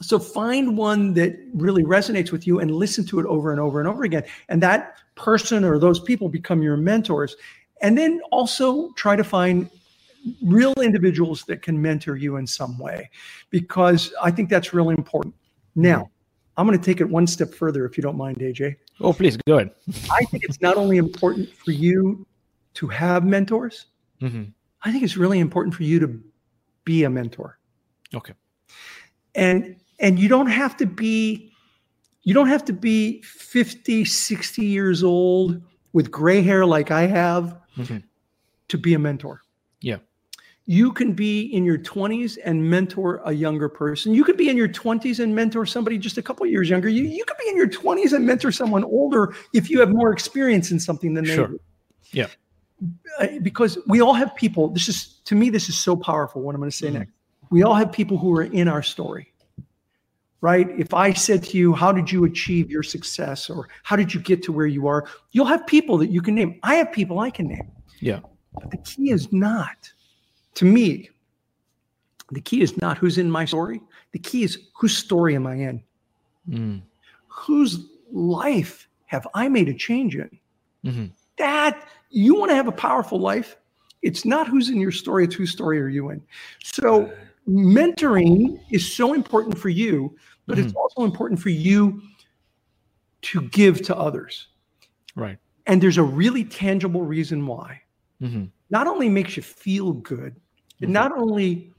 Speaker 3: So find one that really resonates with you and listen to it over and over and over again. And that person or those people become your mentors. And then also try to find real individuals that can mentor you in some way, because I think that's really important. Now, I'm going to take it one step further, if you don't mind, AJ.
Speaker 2: Oh, please go ahead.
Speaker 3: I think it's not only important for you to have mentors, mm-hmm. I think it's really important for you to be a mentor.
Speaker 2: Okay.
Speaker 3: And and you don't have to be you don't have to be 50, 60 years old with gray hair like I have mm-hmm. to be a mentor.
Speaker 2: Yeah
Speaker 3: you can be in your 20s and mentor a younger person. You could be in your 20s and mentor somebody just a couple years younger. You, you could be in your 20s and mentor someone older if you have more experience in something than they sure. do.
Speaker 2: Yeah.
Speaker 3: Uh, because we all have people, this is, to me, this is so powerful what I'm going to say mm next. We all have people who are in our story, right? If I said to you, How did you achieve your success or how did you get to where you are? You'll have people that you can name. I have people I can name.
Speaker 2: Yeah.
Speaker 3: But the key is not to me, the key is not who's in my story. The key is whose story am I in? Mm. Whose life have I made a change in? Mm-hmm. That you want to have a powerful life. It's not who's in your story, it's whose story are you in. So, mentoring is so important for you, but mm-hmm. it's also important for you to give to others.
Speaker 2: Right.
Speaker 3: And there's a really tangible reason why. Mm-hmm. Not only makes you feel good, it not only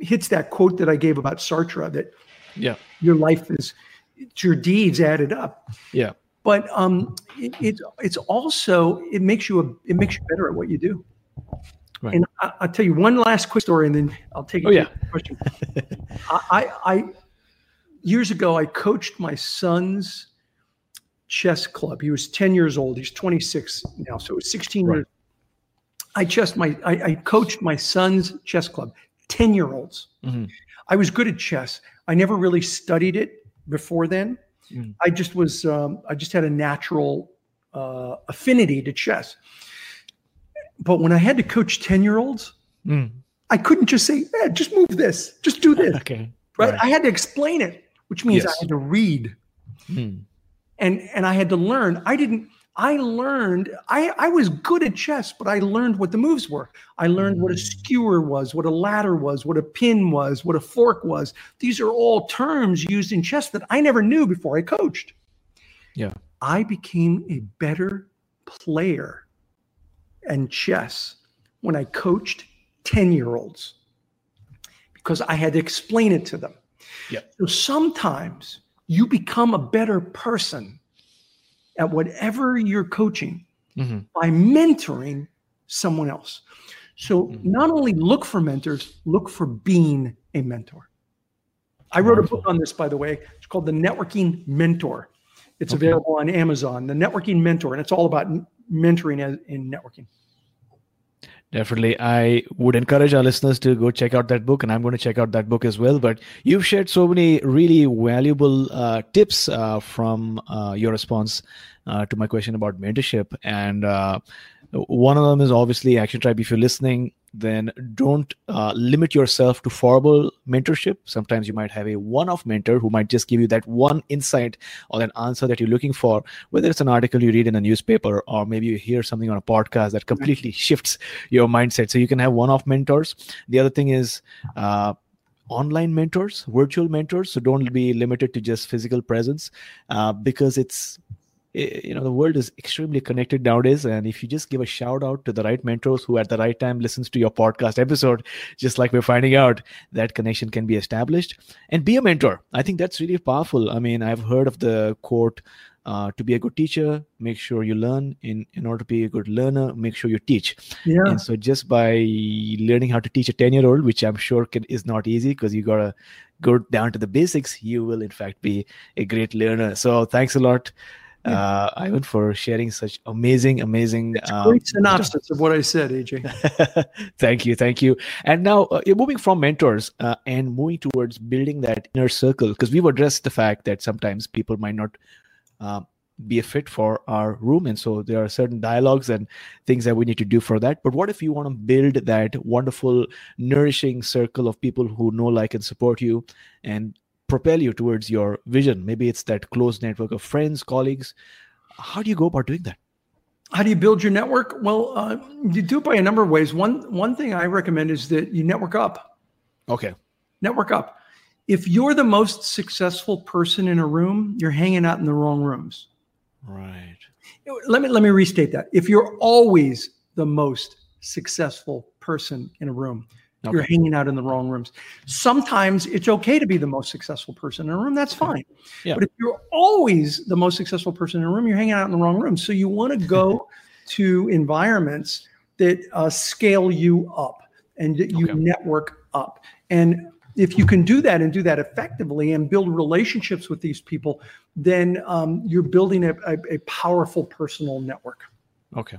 Speaker 3: hits that quote that I gave about Sartre that
Speaker 2: yeah,
Speaker 3: your life is it's your deeds added up.
Speaker 2: Yeah.
Speaker 3: But um, it, it, it's also it makes you a it makes you better at what you do. Right. And I, will tell you one last quick story, and then I'll take
Speaker 2: oh, yeah.
Speaker 3: question. I, I years ago I coached my son's chess club. He was 10 years old. He's 26 now, so it was 16 right. years I just my I, I coached my son's chess club, 10 year olds. Mm-hmm. I was good at chess. I never really studied it before then. Mm. I just was um, I just had a natural uh, affinity to chess. But when I had to coach 10 year olds, mm. I couldn't just say, eh, just move this, just do this.
Speaker 2: okay.
Speaker 3: Right? right? I had to explain it, which means yes. I had to read. Mm. And and I had to learn. I didn't I learned, I, I was good at chess, but I learned what the moves were. I learned what a mm. skewer was, what a ladder was, what a pin was, what a fork was. These are all terms used in chess that I never knew before I coached.
Speaker 2: Yeah.
Speaker 3: I became a better player and chess when I coached 10 year olds because I had to explain it to them.
Speaker 2: Yeah.
Speaker 3: So sometimes you become a better person at whatever you're coaching mm-hmm. by mentoring someone else. So mm-hmm. not only look for mentors, look for being a mentor. I wrote a book on this, by the way. It's called The Networking Mentor. It's okay. available on Amazon, The Networking Mentor, and it's all about mentoring in networking.
Speaker 2: Definitely. I would encourage our listeners to go check out that book, and I'm going to check out that book as well. But you've shared so many really valuable uh, tips uh, from uh, your response uh, to my question about mentorship. And uh, one of them is obviously Action Tribe. If you're listening, then don't uh, limit yourself to formal mentorship. Sometimes you might have a one off mentor who might just give you that one insight or an answer that you're looking for, whether it's an article you read in a newspaper or maybe you hear something on a podcast that completely <laughs> shifts your mindset. So you can have one off mentors. The other thing is, uh, online mentors virtual mentors so don't be limited to just physical presence uh, because it's you know the world is extremely connected nowadays. And if you just give a shout out to the right mentors who at the right time listens to your podcast episode just like we're finding out that connection can be established. And be a mentor. I think that's really powerful. I mean i've heard of the quote uh, to be a good teacher make sure you learn. In in order to be a good learner make sure you teach.
Speaker 3: Yeah.
Speaker 2: And so just by learning how to teach a 10 year old which i'm sure can, is not easy because you gotta go down to the basics you will in fact be a great learner. So thanks a lot uh, Ivan, for sharing such amazing, amazing.
Speaker 3: Um, great synopsis of what I said, AJ. <laughs>
Speaker 2: thank you, thank you. And now uh, you're moving from mentors uh, and moving towards building that inner circle because we've addressed the fact that sometimes people might not uh, be a fit for our room, and so there are certain dialogues and things that we need to do for that. But what if you want to build that wonderful, nourishing circle of people who know, like, and support you, and propel you towards your vision. Maybe it's that close network of friends, colleagues. How do you go about doing that?
Speaker 3: How do you build your network? Well, uh, you do it by a number of ways. One one thing I recommend is that you network up.
Speaker 2: Okay.
Speaker 3: Network up. If you're the most successful person in a room, you're hanging out in the wrong rooms.
Speaker 2: Right.
Speaker 3: Let me let me restate that. If you're always the most successful person in a room, Okay. You're hanging out in the wrong rooms. Sometimes it's okay to be the most successful person in a room. That's fine. Yeah. But if you're always the most successful person in a room, you're hanging out in the wrong room. So you want to go <laughs> to environments that uh, scale you up and that you okay. network up. And if you can do that and do that effectively and build relationships with these people, then um, you're building a, a, a powerful personal network.
Speaker 2: Okay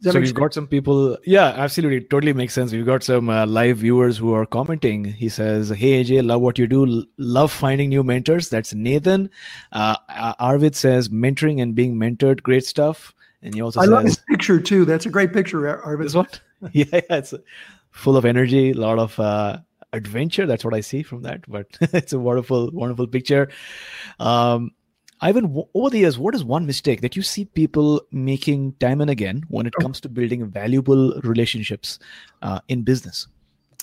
Speaker 2: so we've got some people yeah absolutely. Totally makes sense. We've got some uh, live viewers who are commenting. He says hey aj love what you do. L- love finding new mentors. That's nathan. Uh, arvid says mentoring and being mentored great stuff. And he also i says,
Speaker 3: love this picture too. That's a great picture arvid.
Speaker 2: This one? <laughs> Yeah, yeah it's full of energy a lot of uh, adventure. That's what i see from that but <laughs> it's a wonderful wonderful picture. Um, Ivan, over the years, what is one mistake that you see people making time and again when it comes to building valuable relationships uh, in business?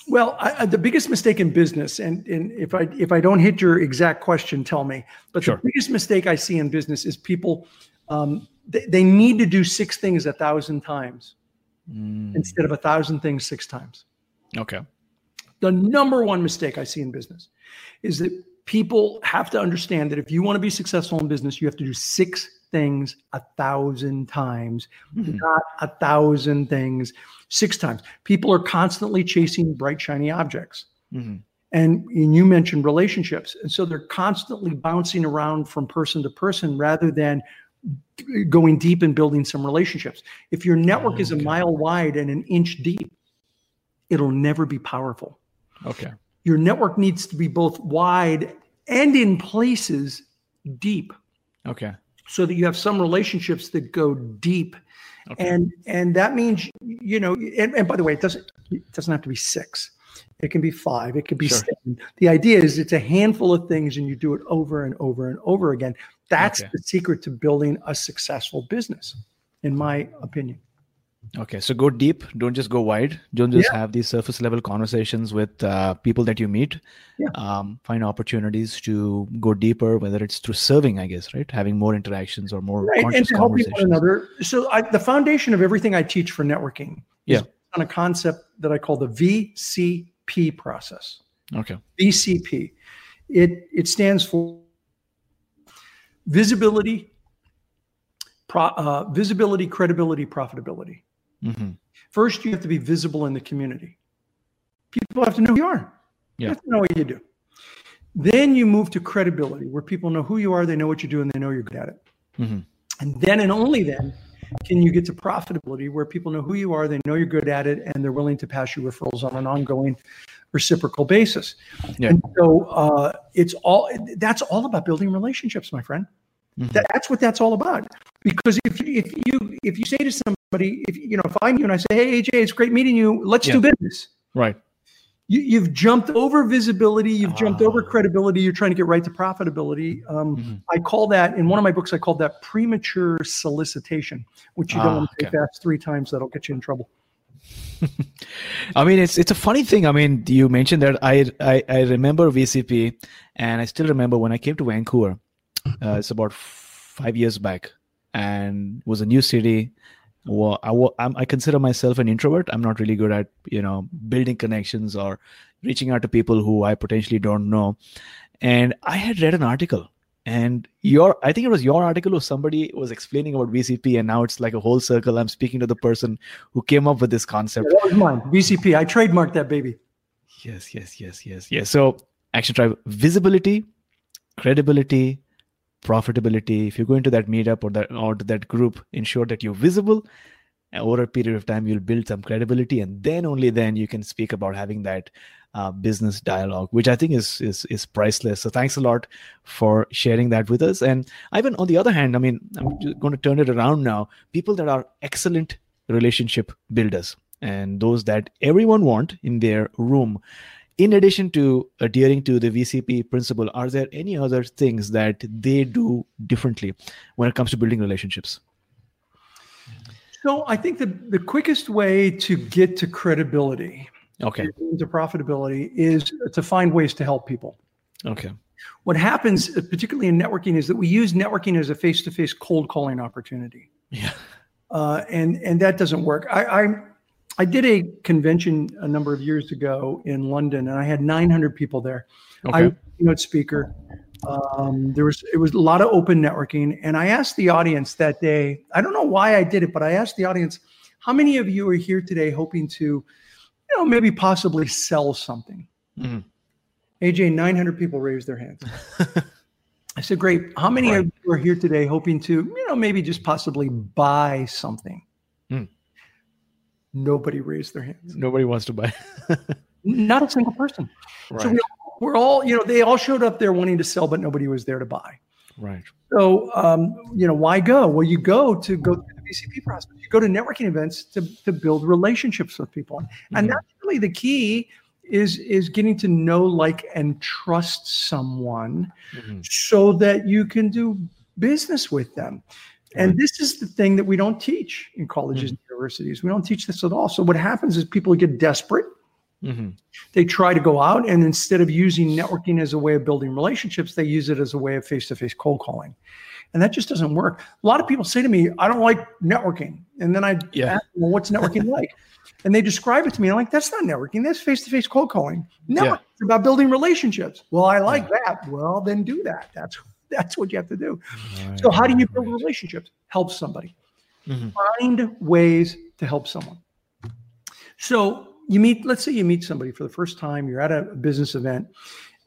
Speaker 3: Well, I, the biggest mistake in business, and, and if I if I don't hit your exact question, tell me. But sure. the biggest mistake I see in business is people um, they, they, need to do six things a thousand times mm. instead of a thousand things six times.
Speaker 2: Okay.
Speaker 3: The number one mistake I see in business is that people have to understand that if you want to be successful in business, you have to do six things a thousand times, mm-hmm. not a thousand things six times. People are constantly chasing bright, shiny objects. Mm-hmm. And, and you mentioned relationships. And so they're constantly bouncing around from person to person rather than going deep and building some relationships. If your network is a mile wide and an inch deep, it'll never be powerful.
Speaker 2: Okay
Speaker 3: your network needs to be both wide and in places deep.
Speaker 2: Okay.
Speaker 3: So that you have some relationships that go deep. Okay. And and that means you know and, and by the way it doesn't it doesn't have to be six. It can be five, it can be sure. seven. The idea is it's a handful of things and you do it over and over and over again. That's okay. the secret to building a successful business, in my opinion.
Speaker 2: Okay, so go deep. Don't just go wide. Don't just yeah. have these surface level conversations with uh, people that you meet. Yeah. Um, find opportunities to go deeper, whether it's through serving, I guess, right? Having more interactions or more right. conscious and to help one another.
Speaker 3: So I, the foundation of everything I teach for networking
Speaker 2: yeah. is
Speaker 3: on a concept that I call the VCP process.
Speaker 2: Okay.
Speaker 3: VCP. It it stands for visibility, pro, uh, visibility, credibility, profitability. Mm-hmm. First, you have to be visible in the community. People have to know who you are. Yeah. You have to know what you do. Then you move to credibility, where people know who you are, they know what you do, and they know you're good at it. Mm-hmm. And then and only then can you get to profitability, where people know who you are, they know you're good at it, and they're willing to pass you referrals on an ongoing reciprocal basis. Yeah. And so uh, it's all that's all about building relationships, my friend. Mm-hmm. That, that's what that's all about. Because if if you if you say to somebody somebody, if you know, if I'm you and I say, "Hey, AJ, it's great meeting you. Let's yeah. do business."
Speaker 2: Right.
Speaker 3: You, have jumped over visibility. You've jumped over ah. credibility. You're trying to get right to profitability. Um, mm-hmm. I call that in one of my books. I call that premature solicitation, which you don't want to say fast three times. That'll get you in trouble. <laughs>
Speaker 2: I mean, it's it's a funny thing. I mean, you mentioned that I I, I remember VCP, and I still remember when I came to Vancouver. Uh, it's about five years back, and was a new city well I, I'm, I consider myself an introvert. I'm not really good at you know building connections or reaching out to people who i potentially don't know. And i had read an article and your i think it was your article or somebody was explaining about vcp and now it's like a whole circle. I'm speaking to the person who came up with this concept.
Speaker 3: That was mine. Vcp i trademarked that baby.
Speaker 2: Yes yes yes yes yes. So action tribe visibility credibility profitability. If you go into that meetup or that or that group, ensure that you're visible. Over a period of time, you'll build some credibility, and then only then you can speak about having that uh, business dialogue, which I think is, is is priceless. So thanks a lot for sharing that with us. And Ivan, on the other hand, I mean, I'm going to turn it around now. People that are excellent relationship builders and those that everyone want in their room in addition to adhering to the vcp principle are there any other things that they do differently when it comes to building relationships?
Speaker 3: So i think the, the quickest way to get to credibility
Speaker 2: okay.
Speaker 3: to profitability is to find ways to help people.
Speaker 2: Okay.
Speaker 3: What happens particularly in networking is that we use networking as a face-to-face cold calling opportunity.
Speaker 2: Yeah.
Speaker 3: Uh, and and that doesn't work. I, I I did a convention a number of years ago in London, and I had 900 people there. Okay. I keynote speaker. Um, there was it was a lot of open networking, and I asked the audience that day. I don't know why I did it, but I asked the audience, "How many of you are here today hoping to, you know, maybe possibly sell something?" Mm-hmm. AJ, 900 people raised their hands. <laughs> I said, "Great. How many right. of you are here today hoping to, you know, maybe just possibly buy something?" Nobody raised their hands.
Speaker 2: Nobody wants to buy.
Speaker 3: Not a single person. Right. So we, we're all, you know, they all showed up there wanting to sell, but nobody was there to buy.
Speaker 2: Right.
Speaker 3: So, um, you know, why go? Well, you go to go through the VCP process. You go to networking events to, to build relationships with people, mm-hmm. and that's really the key. Is is getting to know, like, and trust someone, mm-hmm. so that you can do business with them. And this is the thing that we don't teach in colleges mm-hmm. and universities. We don't teach this at all. So what happens is people get desperate. Mm-hmm. They try to go out, and instead of using networking as a way of building relationships, they use it as a way of face-to-face cold calling, and that just doesn't work. A lot of people say to me, "I don't like networking," and then I yeah. ask them, "Well, what's networking <laughs> like?" And they describe it to me. I'm like, "That's not networking. That's face-to-face cold calling. Networking yeah. about building relationships." Well, I like yeah. that. Well, then do that. That's that's what you have to do. Right. So, how do you build relationships? Help somebody. Mm-hmm. Find ways to help someone. So, you meet, let's say you meet somebody for the first time, you're at a business event.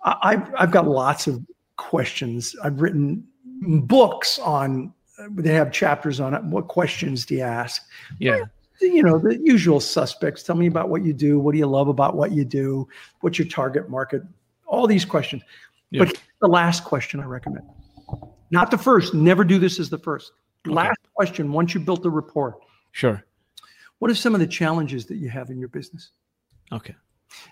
Speaker 3: I've, I've got lots of questions. I've written books on, they have chapters on it. What questions do you ask?
Speaker 2: Yeah.
Speaker 3: You know, the usual suspects. Tell me about what you do. What do you love about what you do? What's your target market? All these questions. Yeah. But the last question I recommend. Not the first. Never do this as the first. Okay. Last question once you built the rapport.
Speaker 2: Sure.
Speaker 3: What are some of the challenges that you have in your business?
Speaker 2: Okay.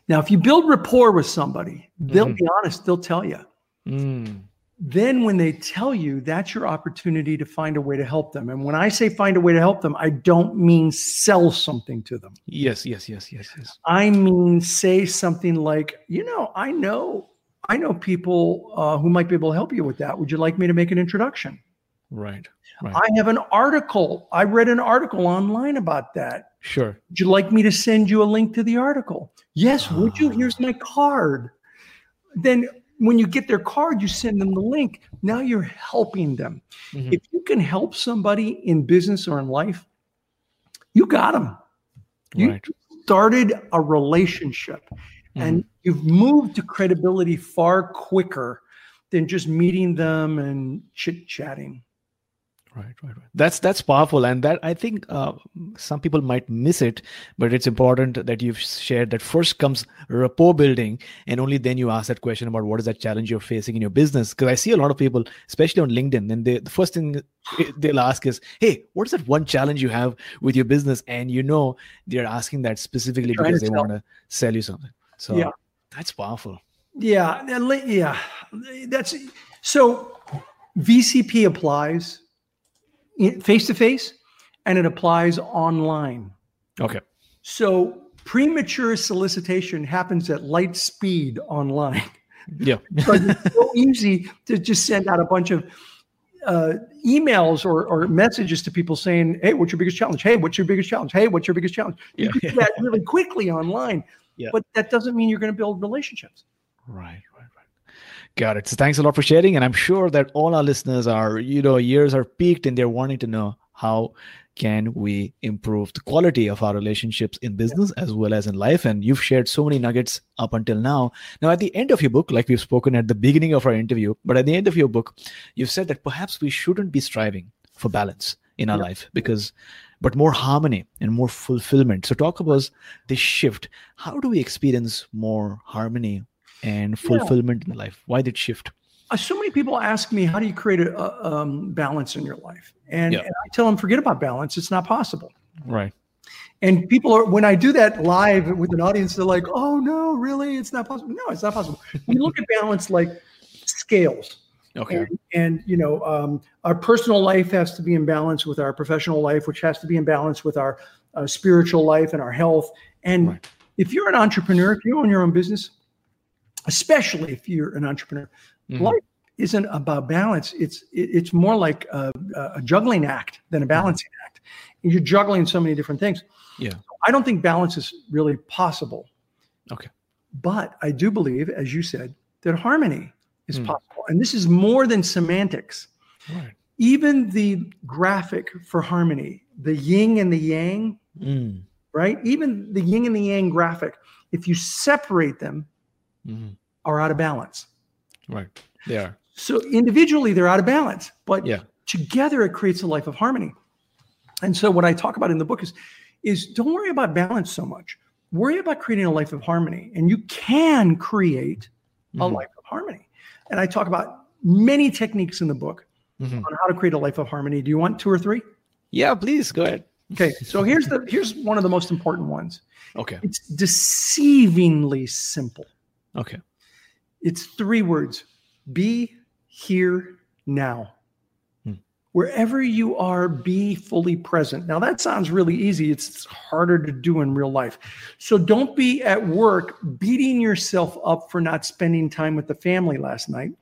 Speaker 3: Now, if you build rapport with somebody, they'll mm. be honest, they'll tell you. Mm. Then, when they tell you, that's your opportunity to find a way to help them. And when I say find a way to help them, I don't mean sell something to them.
Speaker 2: Yes, yes, yes, yes, yes.
Speaker 3: I mean, say something like, you know, I know I know people uh, who might be able to help you with that. Would you like me to make an introduction?
Speaker 2: Right, right.
Speaker 3: I have an article. I read an article online about that.
Speaker 2: Sure.
Speaker 3: Would you like me to send you a link to the article? Yes. Would you? Here's my card. Then when you get their card, you send them the link. Now you're helping them. Mm-hmm. If you can help somebody in business or in life, you got them. You right. started a relationship. Mm-hmm. And you've moved to credibility far quicker than just meeting them and chit chatting.
Speaker 2: Right, right, right. That's that's powerful, and that I think uh, some people might miss it, but it's important that you've shared that first comes rapport building, and only then you ask that question about what is that challenge you're facing in your business. Because I see a lot of people, especially on LinkedIn, and they, the first thing they'll ask is, "Hey, what is that one challenge you have with your business?" And you know they're asking that specifically because they want to sell you something. So yeah. that's powerful.
Speaker 3: Yeah, yeah, that's so. VCP applies face to face, and it applies online.
Speaker 2: Okay.
Speaker 3: So premature solicitation happens at light speed online.
Speaker 2: Yeah. <laughs>
Speaker 3: because it's so easy to just send out a bunch of uh, emails or, or messages to people saying, "Hey, what's your biggest challenge? Hey, what's your biggest challenge? Hey, what's your biggest challenge?" You yeah. do that really quickly online. Yeah. But that doesn't mean you're going to build relationships.
Speaker 2: Right, right, right. Got it. So thanks a lot for sharing. And I'm sure that all our listeners are, you know, ears are peaked and they're wanting to know how can we improve the quality of our relationships in business as well as in life and you've shared so many nuggets up until now now at the end of your book like we've spoken at the beginning of our interview but at the end of your book you've said that perhaps we shouldn't be striving for balance in our life because but more harmony and more fulfillment so talk about this shift how do we experience more harmony and fulfillment yeah. in life why did shift
Speaker 3: uh, so many people ask me, how do you create a, a um, balance in your life? And, and, I tell them, forget about balance. It's not possible.
Speaker 2: Right.
Speaker 3: And people are, when I do that live with an audience, they're like, oh, no, really? It's not possible. No, it's not possible. we look at balance like scales.
Speaker 2: Okay.
Speaker 3: And, and you know, um, our personal life has to be in balance with our professional life, which has to be in balance with our uh, spiritual life and our health. And right. if you're an entrepreneur, if you own your own business, especially if you're an entrepreneur, Mm-hmm. Life isn't about balance. It's it's more like a, a juggling act than a mm-hmm. balancing mm-hmm. act. You're juggling so many different things.
Speaker 2: Yeah.
Speaker 3: I don't think balance is really possible.
Speaker 2: Okay.
Speaker 3: But I do believe, as you said, that harmony is mm. possible. And this is more than semantics. Right. Even the graphic for harmony, the yin and the yang, mm. right? Even the yin and the yang graphic, if you separate them, mm. are out of balance.
Speaker 2: Right. They are.
Speaker 3: So individually, they're out of balance, but
Speaker 2: yeah.
Speaker 3: together it creates a life of harmony. And so what I talk about in the book is, is don't worry about balance so much. Worry about creating a life of harmony. And you can create a life of harmony. And I talk about many techniques in the book mm-hmm. on how to create a life of harmony. Do you want two or three?
Speaker 2: Yeah, please go ahead.
Speaker 3: Okay. So here's the here's one of the most important ones.
Speaker 2: Okay.
Speaker 3: It's deceivingly simple.
Speaker 2: Okay.
Speaker 3: It's three words be here now. Wherever you are, be fully present. Now, that sounds really easy. It's harder to do in real life. So don't be at work beating yourself up for not spending time with the family last night.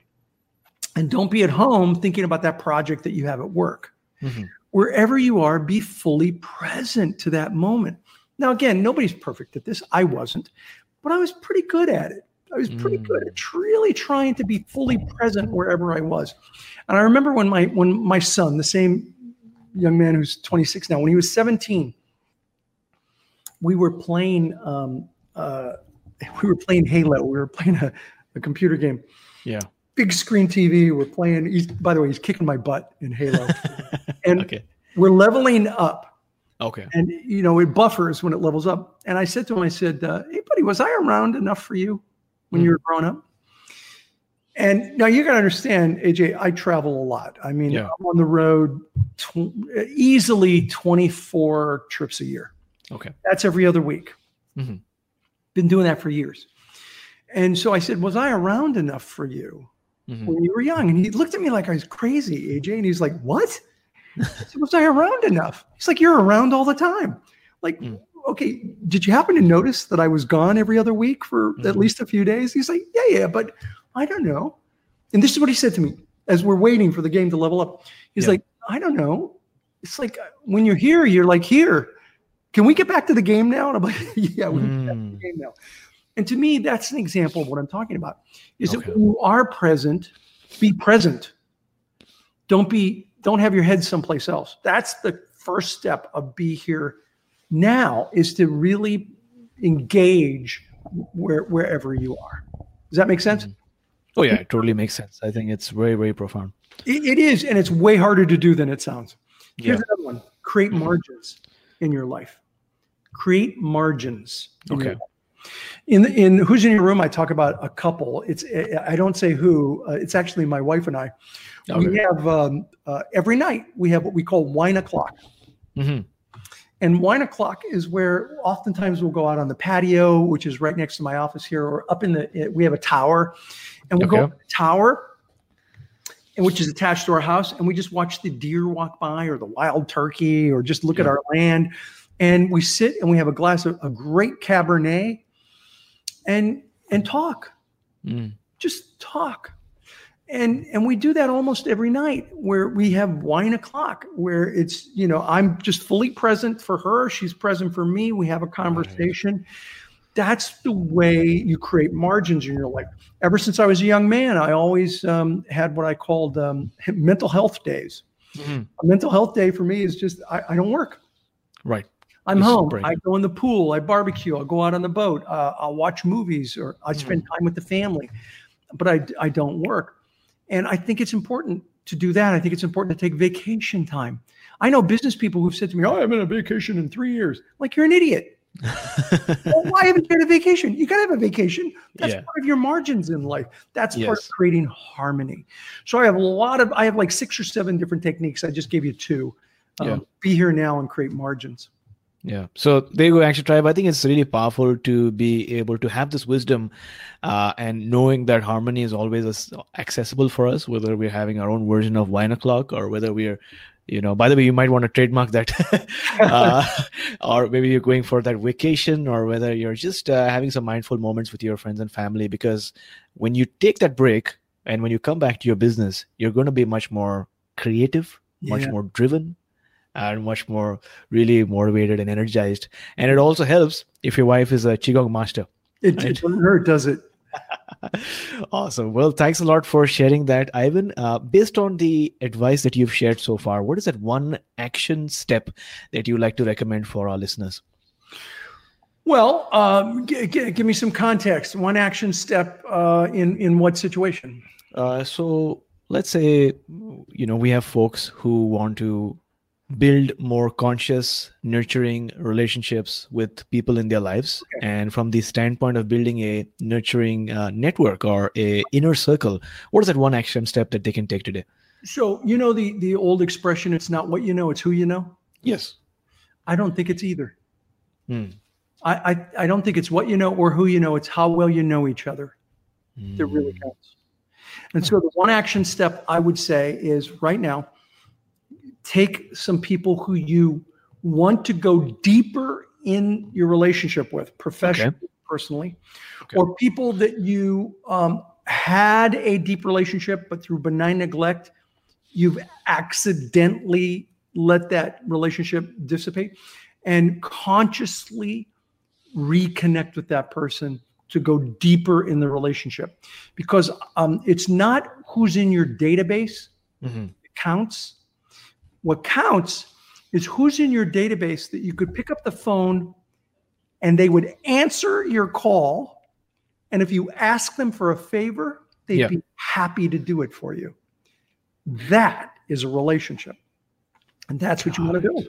Speaker 3: And don't be at home thinking about that project that you have at work. Mm-hmm. Wherever you are, be fully present to that moment. Now, again, nobody's perfect at this. I wasn't, but I was pretty good at it. I was pretty mm. good at really trying to be fully present wherever I was. And I remember when my when my son, the same young man who's 26 now, when he was 17, we were playing um, uh, <laughs> we were playing Halo. We were playing a, a computer game.
Speaker 2: Yeah.
Speaker 3: Big screen TV. We're playing. He's, by the way, he's kicking my butt in Halo. <laughs> and
Speaker 2: okay.
Speaker 3: we're leveling up.
Speaker 2: Okay.
Speaker 3: And you know, it buffers when it levels up. And I said to him, I said, uh, "Hey, buddy, was I around enough for you?" When mm. you were growing up? And now you got to understand, AJ, I travel a lot. I mean, yeah. I'm on the road tw- easily 24 trips a year.
Speaker 2: Okay.
Speaker 3: That's every other week. Mm-hmm. Been doing that for years. And so I said, Was I around enough for you mm-hmm. when you were young? And he looked at me like I was crazy, AJ. And he's like, What? I said, Was I around enough? He's like, You're around all the time. Like, mm okay, did you happen to notice that I was gone every other week for mm-hmm. at least a few days? He's like, yeah, yeah, but I don't know. And this is what he said to me as we're waiting for the game to level up. He's yeah. like, I don't know. It's like uh, when you're here, you're like, here, can we get back to the game now? And I'm like, <laughs> yeah, we can get back to the mm. game now. And to me, that's an example of what I'm talking about. Is okay. that when you are present, be present. Don't be, don't have your head someplace else. That's the first step of be here now is to really engage where, wherever you are. Does that make sense? Mm-hmm.
Speaker 2: Oh yeah, it totally makes sense. I think it's very very profound.
Speaker 3: it, it is, and it's way harder to do than it sounds. Here's yeah. another one: create mm-hmm. margins in your life. Create margins. In
Speaker 2: okay.
Speaker 3: In in who's in your room? I talk about a couple. It's I don't say who. Uh, it's actually my wife and I. Okay. We have um, uh, every night we have what we call wine o'clock. Mm-hmm. And wine o'clock is where oftentimes we'll go out on the patio, which is right next to my office here, or up in the, we have a tower, and we'll okay. go up the tower, and which is attached to our house, and we just watch the deer walk by, or the wild turkey, or just look yeah. at our land, and we sit and we have a glass of a great Cabernet, and and talk, mm. just talk and and we do that almost every night where we have wine o'clock where it's you know i'm just fully present for her she's present for me we have a conversation right. that's the way you create margins in your life ever since i was a young man i always um, had what i called um, <laughs> mental health days Mm-hmm. A mental health day for me is just I, I don't work.
Speaker 2: Right.
Speaker 3: I'm home. I go in the pool. I barbecue. I'll go out on the boat. Uh, I'll watch movies or I spend mm-hmm. time with the family, but I, I don't work. And I think it's important to do that. I think it's important to take vacation time. I know business people who've said to me, "Oh, I haven't a vacation in three years." like you're an idiot. <laughs> well, why haven't you had a vacation? You got to have a vacation. That's yeah. part of your margins in life. That's yes. part of creating harmony. So I have a lot of, I have like six or seven different techniques. I just gave you two. Um, yeah. Be here now and create margins.
Speaker 2: Yeah. So there you go, Action Tribe. I think it's really powerful to be able to have this wisdom uh, and knowing that harmony is always accessible for us, whether we're having our own version of wine o'clock or whether we're you know by the way you might want to trademark that <laughs> uh, <laughs> or maybe you're going for that vacation or whether you're just uh, having some mindful moments with your friends and family because when you take that break and when you come back to your business you're going to be much more creative much yeah. more driven and much more really motivated and energized and it also helps if your wife is a qigong master
Speaker 3: it, right? it doesn't hurt does it <laughs>
Speaker 2: awesome. Well, thanks a lot for sharing that, Ivan. Uh, based on the advice that you've shared so far, what is that one action step that you like to recommend for our listeners?
Speaker 3: Well, um, g- g- give me some context. One action step uh, in in what situation?
Speaker 2: Uh, so let's say you know we have folks who want to build more conscious nurturing relationships with people in their lives okay. and from the standpoint of building a nurturing uh, network or a inner circle what is that one action step that they can take today
Speaker 3: so you know the the old expression it's not what you know it's who you know
Speaker 2: yes
Speaker 3: i don't think it's either hmm. I, I i don't think it's what you know or who you know it's how well you know each other mm. that really hmm. counts and so the one action step i would say is right now take some people who you want to go deeper in your relationship with, professionally, okay. personally, okay. or people that you um, had a deep relationship, but through benign neglect, you've accidentally let that relationship dissipate, and consciously reconnect with that person to go deeper in the relationship because um, it's not who's in your database mm-hmm. counts what counts is who's in your database that you could pick up the phone and they would answer your call. And if you ask them for a favor, they'd yeah. be happy to do it for you. That is a relationship. And that's what you want to do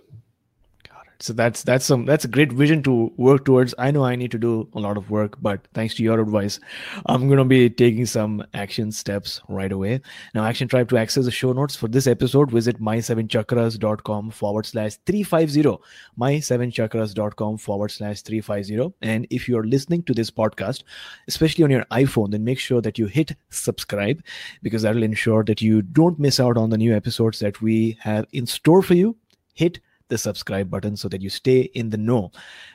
Speaker 2: so that's that's some that's a great vision to work towards. I know i need to do a lot of work but thanks to your advice i'm to be taking some action steps right away. Now action tribe to access the show notes for this episode visit my7chakras.com forward slash 350 my7chakras.com forward slash 350 and if you're listening to this podcast especially on your iphone then make sure that you hit subscribe because that will ensure that you don't miss out on the new episodes that we have in store for you. Hit the subscribe button so that you stay in the know.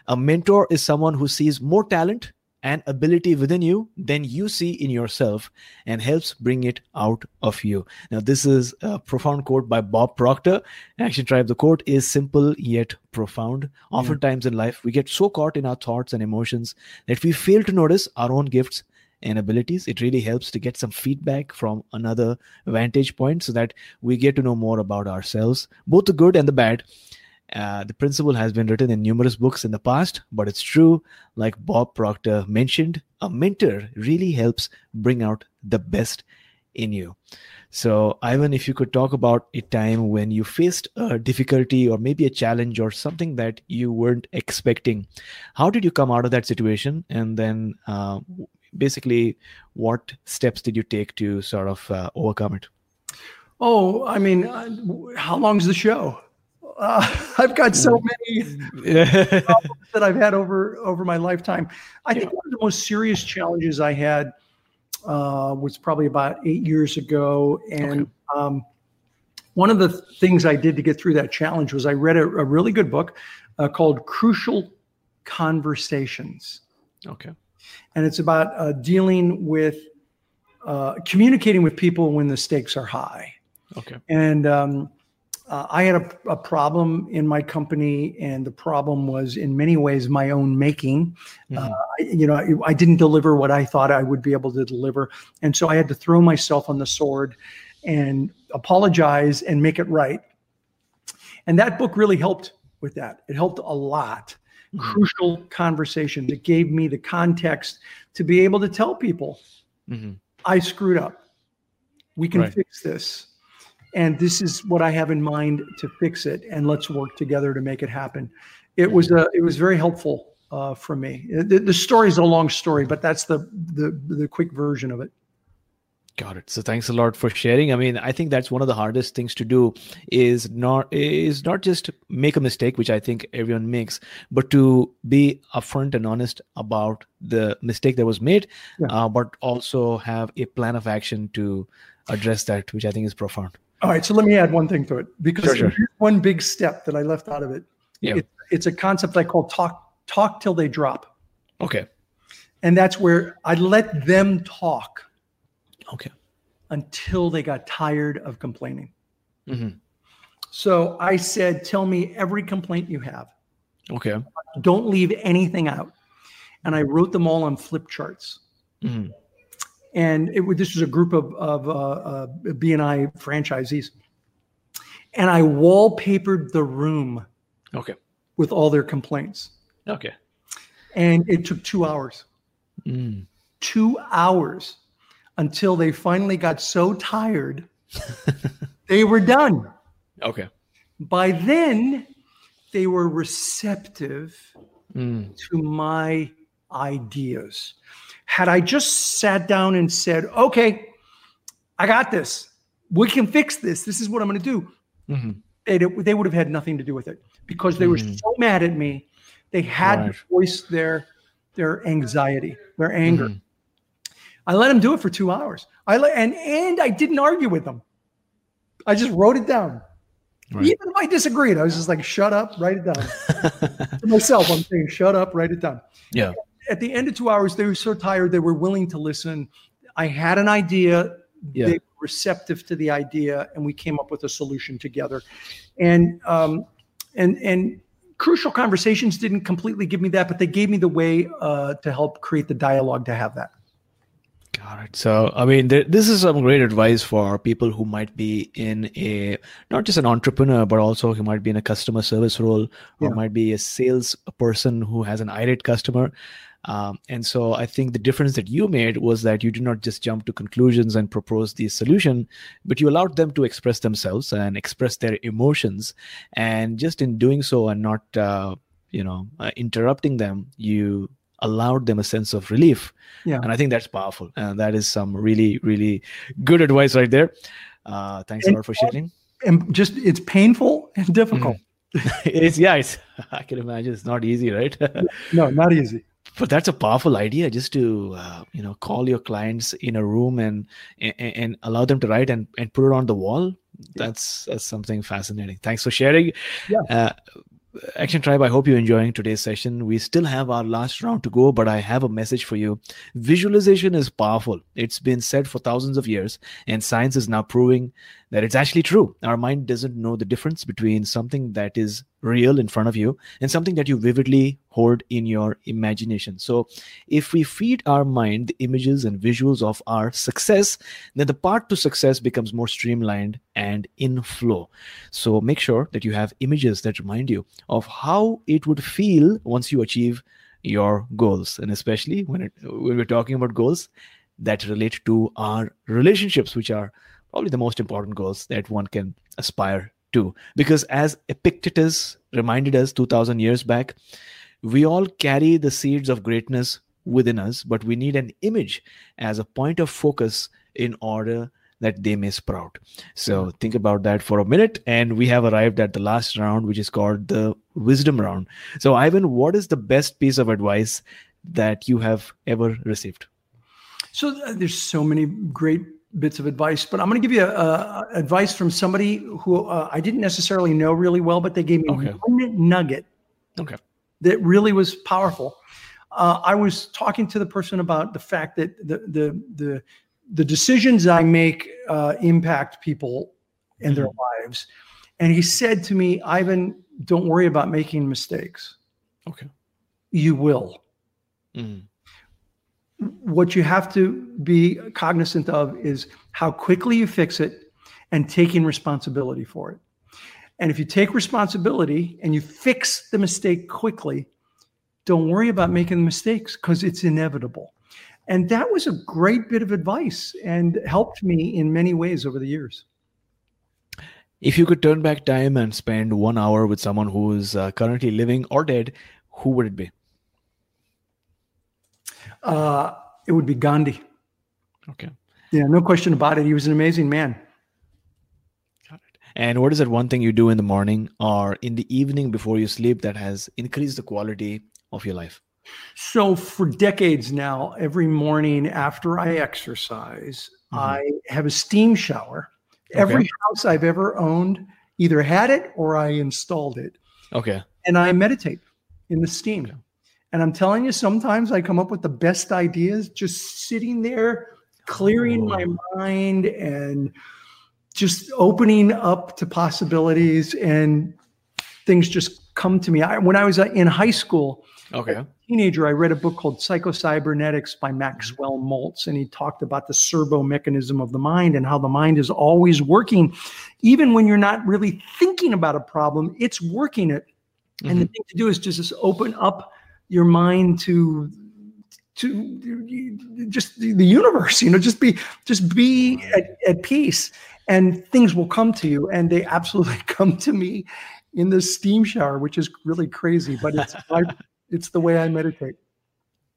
Speaker 2: A mentor is someone who sees more talent and ability within you than you see in yourself and helps bring it out of you. Now, this is a profound quote by Bob Proctor. Action Tribe, the quote is simple yet profound. Oftentimes in life, we get so caught in our thoughts and emotions that we fail to notice our own gifts and abilities. It really helps to get some feedback from another vantage point so that we get to know more about ourselves, both the good and the bad, uh, the principle has been written in numerous books in the past, but it's true, like Bob Proctor mentioned, a mentor really helps bring out the best in you. So, Ivan, if you could talk about a time when you faced a difficulty or maybe a challenge or something that you weren't expecting, how did you come out of that situation? And then, uh, basically, what steps did you take to sort of uh, overcome it?
Speaker 3: Oh, I mean, uh, how long's the show? Uh, <laughs> I've got so many <laughs> that I've had over over my lifetime. I think one of the most serious challenges I had uh, was probably about eight years ago, and okay. um, one of the things I did to get through that challenge was I read a, a really good book uh, called "Crucial Conversations."
Speaker 2: Okay,
Speaker 3: and it's about uh, dealing with uh, communicating with people when the stakes are high.
Speaker 2: Okay,
Speaker 3: and um, uh, I had a, a, problem in my company, and the problem was in many ways my own making. Mm-hmm. Uh, you know, I, I, didn't deliver what I thought I would be able to deliver, and so I had to throw myself on the sword and apologize and make it right. And that book really helped with that. It helped a lot. Mm-hmm. Crucial conversation that gave me the context to be able to tell people, mm-hmm. I screwed up. We can right. fix this. And this is what I have in mind to fix it. And let's work together to make it happen. It was a, it was very helpful uh, for me. The, the story is a long story, but that's the, the the quick version of it.
Speaker 2: Got it. So thanks a lot for sharing. I mean, I think that's one of the hardest things to do is not is not just make a mistake, which I think everyone makes, but to be upfront and honest about the mistake that was made, yeah. uh, but also have a plan of action to address that, which I think is profound.
Speaker 3: All right. So let me add one thing to it because sure, sure. one big step that I left out of it.
Speaker 2: Yeah.
Speaker 3: It, it's a concept I call talk talk till they drop.
Speaker 2: Okay.
Speaker 3: And that's where I let them talk
Speaker 2: Okay.
Speaker 3: Until they got tired of complaining. Mm-hmm. So I said, Tell me every complaint you have.
Speaker 2: Okay.
Speaker 3: Don't leave anything out. And I wrote them all on flip charts. Mm-hmm. And it, this was a group of, of uh, uh, BNI franchisees. And I wallpapered the room.
Speaker 2: Okay.
Speaker 3: With all their complaints.
Speaker 2: Okay.
Speaker 3: And it took two hours. Mm. Two hours until they finally got so tired <laughs> they were done.
Speaker 2: Okay.
Speaker 3: By then, they were receptive mm. to my ideas. Had I just sat down and said, okay, I got this, we can fix this, this is what I'm going to do, mm-hmm. they, they would have had nothing to do with it because they were mm. so mad at me. They had right. to voice their, their anxiety, their anger. Mm-hmm. I let them do it for two hours. I let, and and I didn't argue with them. I just wrote it down. Right. Even if I disagreed, I was just like, "Shut up, write it down." <laughs> to myself, I'm saying, "Shut up, write it down."
Speaker 2: Yeah.
Speaker 3: At the end of two hours, they were so tired they were willing to listen. I had an idea. Yeah. They were receptive to the idea, and we came up with a solution together. And um, and and crucial conversations didn't completely give me that, but they gave me the way uh, to help create the dialogue to have that.
Speaker 2: Got it. So, I mean, there, this is some great advice for people who might be in a not just an entrepreneur, but also who might be in a customer service role or yeah. might be a sales person who has an irate customer. Um, and so, I think the difference that you made was that you did not just jump to conclusions and propose the solution, but you allowed them to express themselves and express their emotions. And just in doing so, and not uh, you know uh, interrupting them, you allowed them a sense of relief.
Speaker 3: Yeah.
Speaker 2: And I think that's powerful. And that is some really, really good advice right there. Uh, thanks and, a lot for sharing.
Speaker 3: And just it's painful and difficult.
Speaker 2: Mm. <laughs> it's yeah, it's <laughs> I can imagine it's not easy, right? <laughs>
Speaker 3: no, not easy.
Speaker 2: But that's a powerful idea, just to uh, you know call your clients in a room and, and, and allow them to write and, and put it on the wall. That's that's something fascinating. Thanks for sharing.
Speaker 3: Yeah. Uh,
Speaker 2: Action Tribe, I hope you're enjoying today's session. We still have our last round to go, but I have a message for you. Visualization is powerful. It's been said for thousands of years, and science is now proving that it's actually true. Our mind doesn't know the difference between something that is real in front of you and something that you vividly hold in your imagination. So, if we feed our mind the images and visuals of our success, then the path to success becomes more streamlined and in flow. So, make sure that you have images that remind you of how it would feel once you achieve your goals. And especially when, it, when we're talking about goals that relate to our relationships, which are probably the most important goals that one can aspire to. Because as Epictetus reminded us 2000 years back, we all carry the seeds of greatness within us, but we need an image as a point of focus in order that they may sprout. So think about that for a minute. And we have arrived at the last round, which is called the wisdom round. So, Ivan, what is the best piece of advice that you have ever received?
Speaker 3: So, uh, there's so many great bits of advice, but I'm going to give you a, a, advice from somebody who uh, I didn't necessarily know really well, but they gave me okay. one nugget.
Speaker 2: Okay.
Speaker 3: That really was powerful. Uh, I was talking to the person about the fact that the the the the decisions I make uh, impact people in mm-hmm. their lives, and he said to me, "Ivan, don't worry about making mistakes.
Speaker 2: Okay,
Speaker 3: you will." Mm what you have to be cognizant of is how quickly you fix it and taking responsibility for it. And if you take responsibility and you fix the mistake quickly, don't worry about making mistakes because it's inevitable. And that was a great bit of advice and helped me in many ways over the years.
Speaker 2: If you could turn back time and spend one hour with someone who is uh, currently living or dead, who would it be?
Speaker 3: Uh, it would be Gandhi.
Speaker 2: Okay.
Speaker 3: Yeah, no question about it. He was an amazing man.
Speaker 2: Got it. And what is that one thing you do in the morning or in the evening before you sleep that has increased the quality of your life?
Speaker 3: So, for decades now, every morning after I exercise, mm-hmm. I have a steam shower. Okay. Every house I've ever owned either had it or I installed it.
Speaker 2: Okay.
Speaker 3: And I meditate in the steam. And I'm telling you, sometimes I come up with the best ideas just sitting there, clearing oh. my mind and just opening up to possibilities, and things just come to me. I, when I was uh, in high school,
Speaker 2: okay,
Speaker 3: teenager, I read a book called Psychocybernetics by Maxwell Maltz, and he talked about the servo mechanism of the mind and how the mind is always working, even when you're not really thinking about a problem, it's working it. Mm-hmm. And the mm-hmm. thing to do is just, just open up your mind to to just the universe you know just be just be mm-hmm. at, at peace and things will come to you and they absolutely <laughs> come to me in the steam shower which is really crazy but it's <laughs> it's the way I meditate.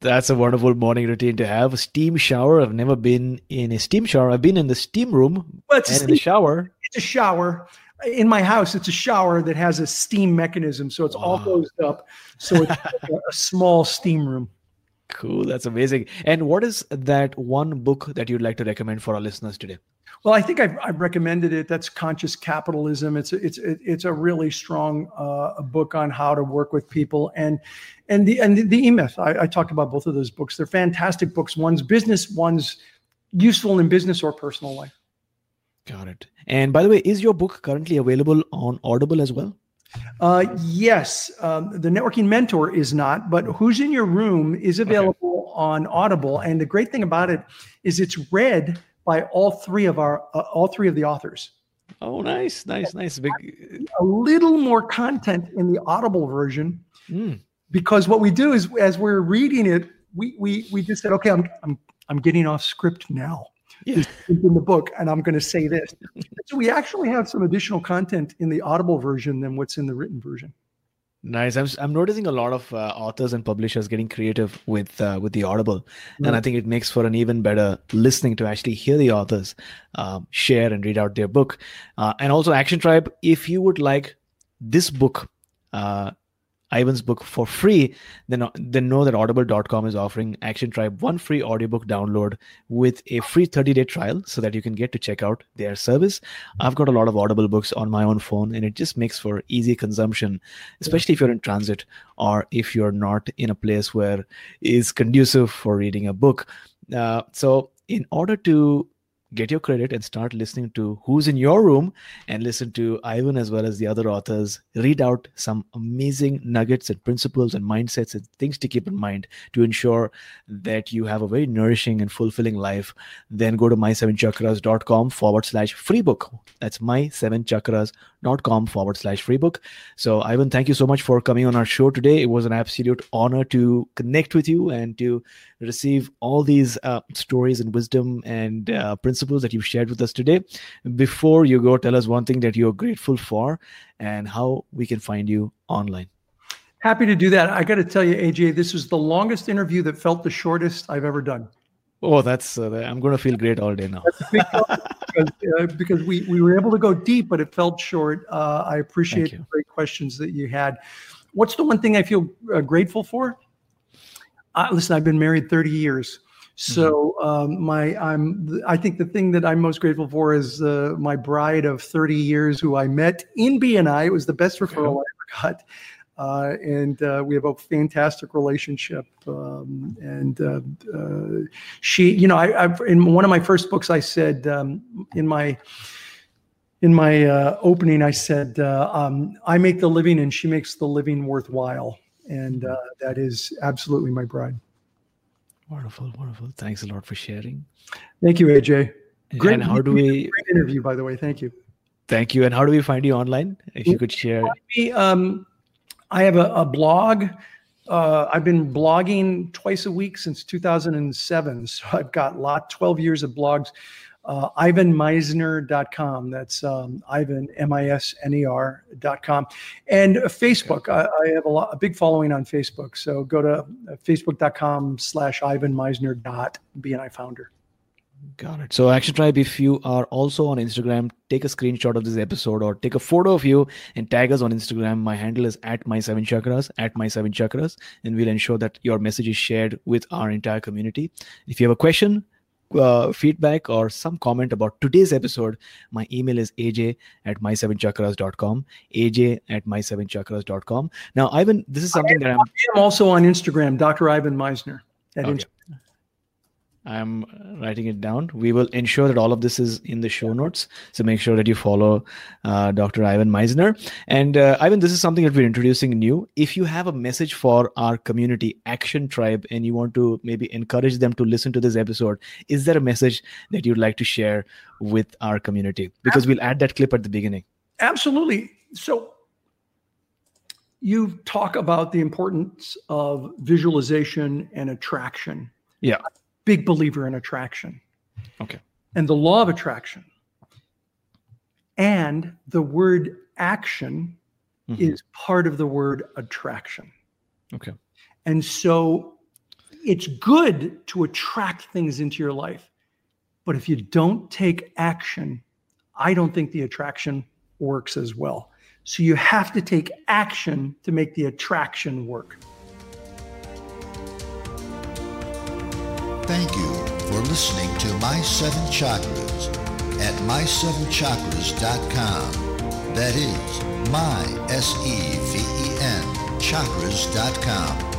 Speaker 2: That's a wonderful morning routine to have. A steam shower. I've never been in a steam shower. I've been in the steam room well, and in the shower.
Speaker 3: It's a shower. In my house, it's a shower that has a steam mechanism. So it's wow. all closed up. So it's a small steam room.
Speaker 2: Cool. That's amazing. And what is that one book that you'd like to recommend for our listeners today?
Speaker 3: Well, I think I've, I've recommended it. That's Conscious Capitalism. It's a, it's it's a really strong uh, book on how to work with people and and the and the, the E Myth. I, I talked about both of those books. They're fantastic books. One's business. One's useful in business or personal life.
Speaker 2: Got it. And by the way, is your book currently available on Audible as well?
Speaker 3: Uh, yes, um, the networking mentor is not, but who's in your room is available okay. on Audible. And the great thing about it is it's read by all three of our uh, all three of the authors.
Speaker 2: Oh, nice, nice, nice. Big...
Speaker 3: A little more content in the Audible version, mm. because what we do is as we're reading it, we we we just said, okay, I'm I'm I'm getting off script now. Yeah. in the book, and I'm going to say this. so we actually have some additional content in the Audible version than what's in the written version.
Speaker 2: Nice. I'm I'm noticing a lot of uh, authors and publishers getting creative with uh, with the Audible, mm-hmm. and I think it makes for an even better listening to actually hear the authors um, share and read out their book. Uh, and also, Action Tribe, if you would like this book uh, Ivan's book for free, then, then know that audible.com is offering Action Tribe one free audiobook download with a free 30 day trial so that you can get to check out their service. I've got a lot of Audible books on my own phone and it just makes for easy consumption, especially if you're in transit or if you're not in a place where is conducive for reading a book. Uh, so, in order to get your credit and start listening to who's in your room and listen to Ivan as well as the other authors read out some amazing nuggets and principles and mindsets and things to keep in mind to ensure that you have a very nourishing and fulfilling life, then go to my7chakras.com forward slash free book. That's my7chakras.com forward slash free book. So, Ivan, thank you so much for coming on our show today. It was an absolute honor to connect with you and to receive all these uh, stories and wisdom and uh, principles that you've shared with us today. Before you go, tell us one thing that you're grateful for and how we can find you online.
Speaker 3: Happy to do that. I got to tell you, AJ, this is the longest interview that felt the shortest I've ever done.
Speaker 2: Oh, that's uh, I'm going to feel great all day now.
Speaker 3: because, uh, because we, we were able to go deep, but it felt short. Uh, I appreciate the great questions that you had. What's the one thing I feel uh, grateful for? I, listen, I've been married 30 years. So mm-hmm. um, my I'm I think the thing that I'm most grateful for is uh, my bride of 30 years who I met in BNI. It was the best referral I ever got. Uh, and uh, we have a fantastic relationship. Um, and uh, uh she, you know, I, I've, in one of my first books, I said um, in my in my uh, opening, I said uh, um, I make the living and she makes the living worthwhile and uh, that is absolutely my bride.
Speaker 2: Wonderful, wonderful. Thanks a lot for sharing.
Speaker 3: Thank you, AJ. Great,
Speaker 2: and how do we
Speaker 3: great interview, by the way. Thank you.
Speaker 2: thank you and how do we find you online if you could share
Speaker 3: um, I have a, a blog. Uh, I've been blogging twice a week since 2007. So I've got lot 12 years of blogs. Uh, IvanMisner.com. That's um, Ivan M I S N E R.com. And Facebook. I, I have a, lot, a big following on Facebook. So go to uh, facebook.com slash Ivan Misner dot BNI founder.
Speaker 2: Got it. So, Action Tribe, if you are also on Instagram, take a screenshot of this episode or take a photo of you and tag us on Instagram. My handle is at my seven chakras, at my seven chakras, and we'll ensure that your message is shared with our entire community. If you have a question, uh, feedback, or some comment about today's episode, my email is aj at my7chakras.com. aj at my7chakras.com. Now, Ivan, this is something that I'm
Speaker 3: I'm also on Instagram, Dr. Ivan Misner. At
Speaker 2: Okay.
Speaker 3: Inst-
Speaker 2: I'm writing it down. We will ensure that all of this is in the show notes. So make sure that you follow uh, Dr. Ivan Misner. And uh, Ivan, this is something that we're introducing new. If you have a message for our community, Action Tribe, and you want to maybe encourage them to listen to this episode, is there a message that you'd like to share with our community? Because we'll add that clip at the beginning.
Speaker 3: Absolutely. So you talk about the importance of visualization and attraction.
Speaker 2: Yeah.
Speaker 3: Big believer in attraction.
Speaker 2: Okay.
Speaker 3: And the law of attraction. And the word action
Speaker 2: Mhm.
Speaker 3: is part of the word attraction.
Speaker 2: Okay.
Speaker 3: And so it's good to attract things into your life. But if you don't take action, I don't think the attraction works as well. So you have to take action to make the attraction work.
Speaker 1: Thank you for listening to My Seven Chakras at my7chakras.com. That is my S E V E N chakras.com.